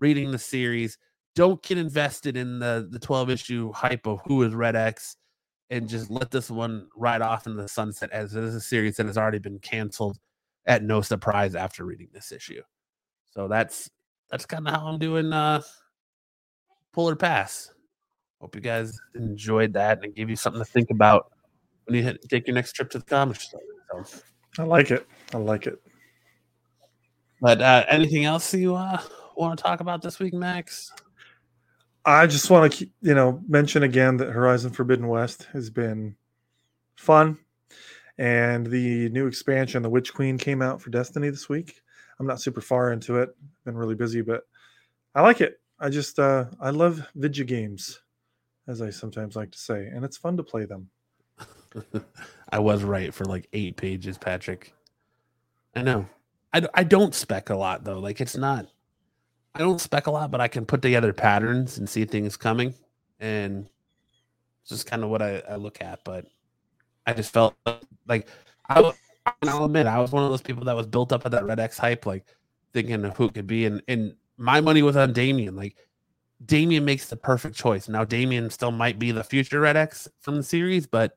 reading the series. Don't get invested in the the 12 issue hype of who is Red X and just let this one ride off into the sunset as it is a series that has already been canceled at no surprise after reading this issue. So that's that's kind of how I'm doing uh pull or pass. Hope you guys enjoyed that and gave you something to think about when you hit, take your next trip to the comic store. So, I like it. I like it. but uh, anything else you uh, want to talk about this week, Max? I just want to, you know, mention again that Horizon Forbidden West has been fun, and the new expansion, The Witch Queen, came out for Destiny this week. I'm not super far into it; been really busy, but I like it. I just, uh, I love video games, as I sometimes like to say, and it's fun to play them. I was right for like eight pages, Patrick. I know. I, I don't spec a lot though. Like it's not. I don't spec a lot, but I can put together patterns and see things coming, and it's just kind of what I, I look at. But I just felt like I'll admit I was one of those people that was built up at that Red X hype, like thinking of who it could be, and and my money was on Damian. Like Damian makes the perfect choice. Now Damian still might be the future Red X from the series, but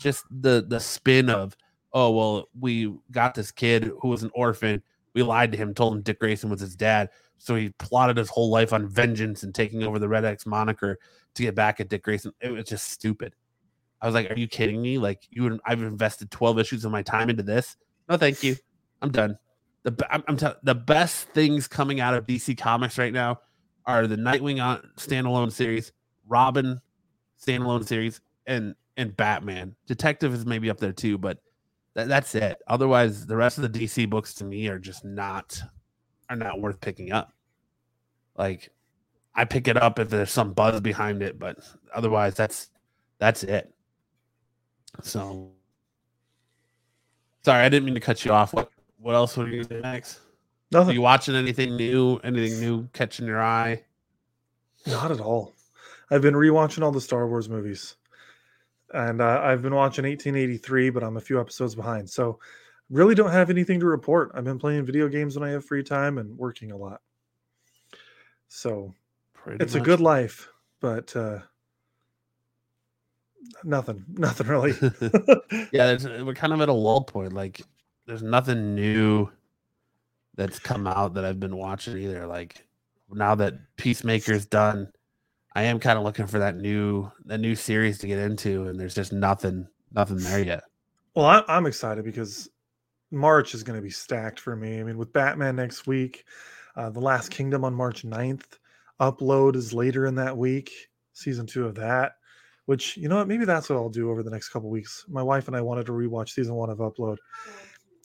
just the the spin of oh well we got this kid who was an orphan we lied to him told him dick grayson was his dad so he plotted his whole life on vengeance and taking over the red x moniker to get back at Dick Grayson. It was just stupid. I was like, "Are you kidding me? Like you would I've invested 12 issues of my time into this. No, thank you. I'm done." The I'm, I'm tell- the best things coming out of DC Comics right now are the Nightwing on standalone series, Robin standalone series, and and Batman. Detective is maybe up there too, but that, that's it. Otherwise, the rest of the DC books to me are just not are not worth picking up. Like I pick it up if there's some buzz behind it, but otherwise that's that's it. So sorry, I didn't mean to cut you off. What what else were you doing next? Are Nothing. you watching anything new? Anything new catching your eye? Not at all. I've been rewatching all the Star Wars movies, and uh, I've been watching 1883, but I'm a few episodes behind. So, really don't have anything to report. I've been playing video games when I have free time and working a lot. So Pretty it's a good life, but uh, nothing, nothing really. yeah, we're kind of at a lull point. Like, there's nothing new that's come out that I've been watching either. Like, now that Peacemaker's done, I am kind of looking for that new that new series to get into, and there's just nothing nothing there yet. Well, I, I'm excited because March is going to be stacked for me. I mean, with Batman next week, uh, The Last Kingdom on March 9th, Upload is later in that week, season two of that. Which you know what? Maybe that's what I'll do over the next couple weeks. My wife and I wanted to rewatch season one of Upload.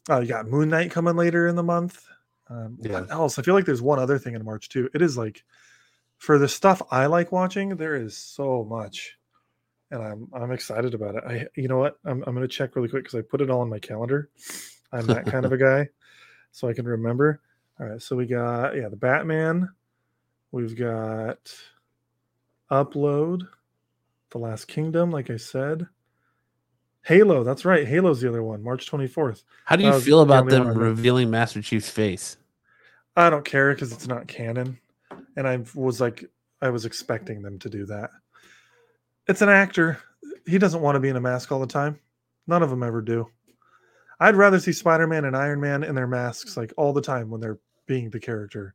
Uh, you got Moon Knight coming later in the month. Um, What Yeah. else? I feel like there's one other thing in March too. It is like for the stuff I like watching, there is so much and I'm I'm excited about it. I you know what? I'm I'm gonna check really quick because I put it all on my calendar. I'm that kind of a guy, so I can remember. All right, so we got yeah the Batman, we've got Upload, The Last Kingdom, like I said. Halo, that's right. Halo's the other one, March 24th. How do you feel about only them one I read. revealing Master Chief's face? I don't care because it's not canon, and I was like, I was expecting them to do that. It's an actor. He doesn't want to be in a mask all the time. None of them ever do. I'd rather see Spider-Man and Iron Man in their masks like all the time when they're being the character,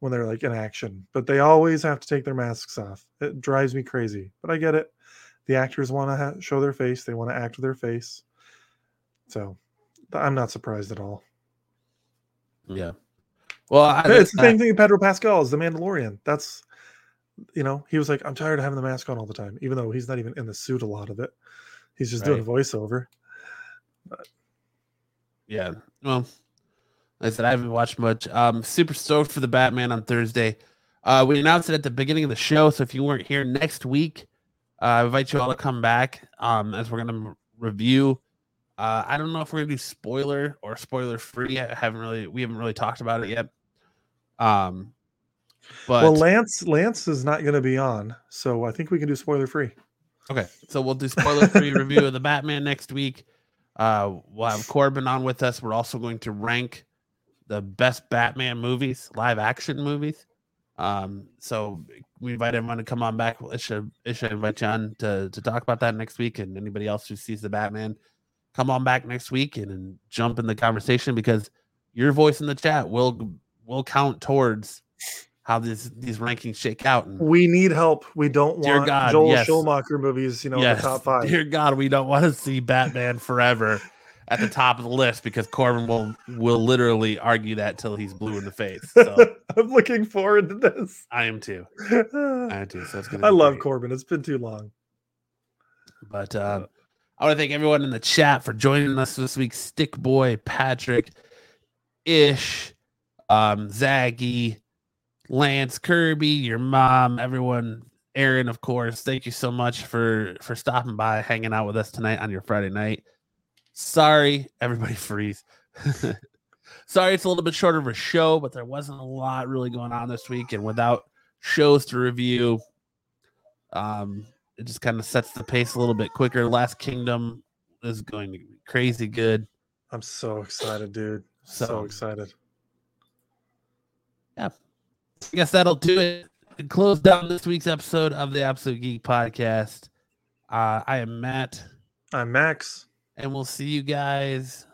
when they're like in action. But they always have to take their masks off. It drives me crazy. But I get it. The actors want to ha- show their face. They want to act with their face. So I'm not surprised at all. Yeah. Well, I, it's the I- same thing with Pedro Pascal as the Mandalorian. That's you know, he was like, I'm tired of having the mask on all the time, even though he's not even in the suit a lot of it. He's just doing a voiceover. Yeah. Well, like I said I haven't watched much. Um, super stoked for the Batman on Thursday. Uh, we announced it at the beginning of the show, so if you weren't here next week, uh, I invite you all to come back. Um, as we're gonna review. Uh, I don't know if we're gonna do spoiler or spoiler free. I haven't really, we haven't really talked about it yet. Um, but well, Lance Lance is not going to be on, so I think we can do spoiler free. Okay, so we'll do spoiler free review of the Batman next week. Uh, we'll have Corbin on with us. We're also going to rank the best Batman movies, live action movies. Um, so we invite everyone to come on back. Isha, Isha invite you on to, to talk about that next week, and anybody else who sees the Batman, come on back next week and, and jump in the conversation because your voice in the chat will will count towards how these these rankings shake out. And We need help. We don't want God, Joel yes. Schumacher movies, you know, in the top five. Dear God, we don't want to see Batman Forever at the top of the list because Corbin will will literally argue that till he's blue in the face. So I'm looking forward to this. I am too. I am too. So it's gonna. I love great. Corbin. It's been too long. But um, I want to thank everyone in the chat for joining us this week. Stick Boy, Patrick, Ish, um, Zaggy, Lance, Kirby, your mom, everyone, Aaron, of course. Thank you so much for for stopping by, hanging out with us tonight on your Friday night. Sorry, everybody freeze. Sorry, it's a little bit shorter of a show, but there wasn't a lot really going on this week, and without shows to review, um, it just kind of sets the pace a little bit quicker. Last Kingdom is going to be crazy good. I'm so excited, dude. So, So- excited. I guess that'll do it. To close down this week's episode of the Absolute Geek Podcast. Uh, I am Matt, I'm Max. and we'll see you guys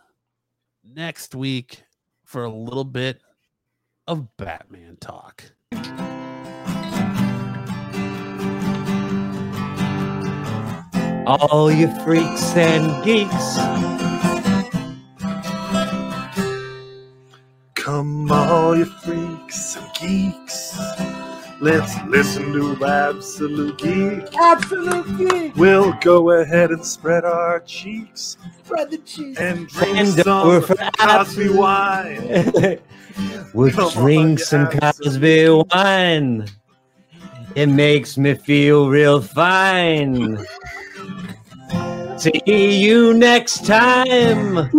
next week for a little bit of Batman talk. all you freaks and geeks. Come, all you freaks and geeks. Let's listen to Absolute Geek. Absolute geek. We'll go ahead and spread our cheeks Spread the cheese. and drink And some we're Cosby wine. we'll Come drink you some absolute Cosby wine. It makes me feel real fine. See you next time.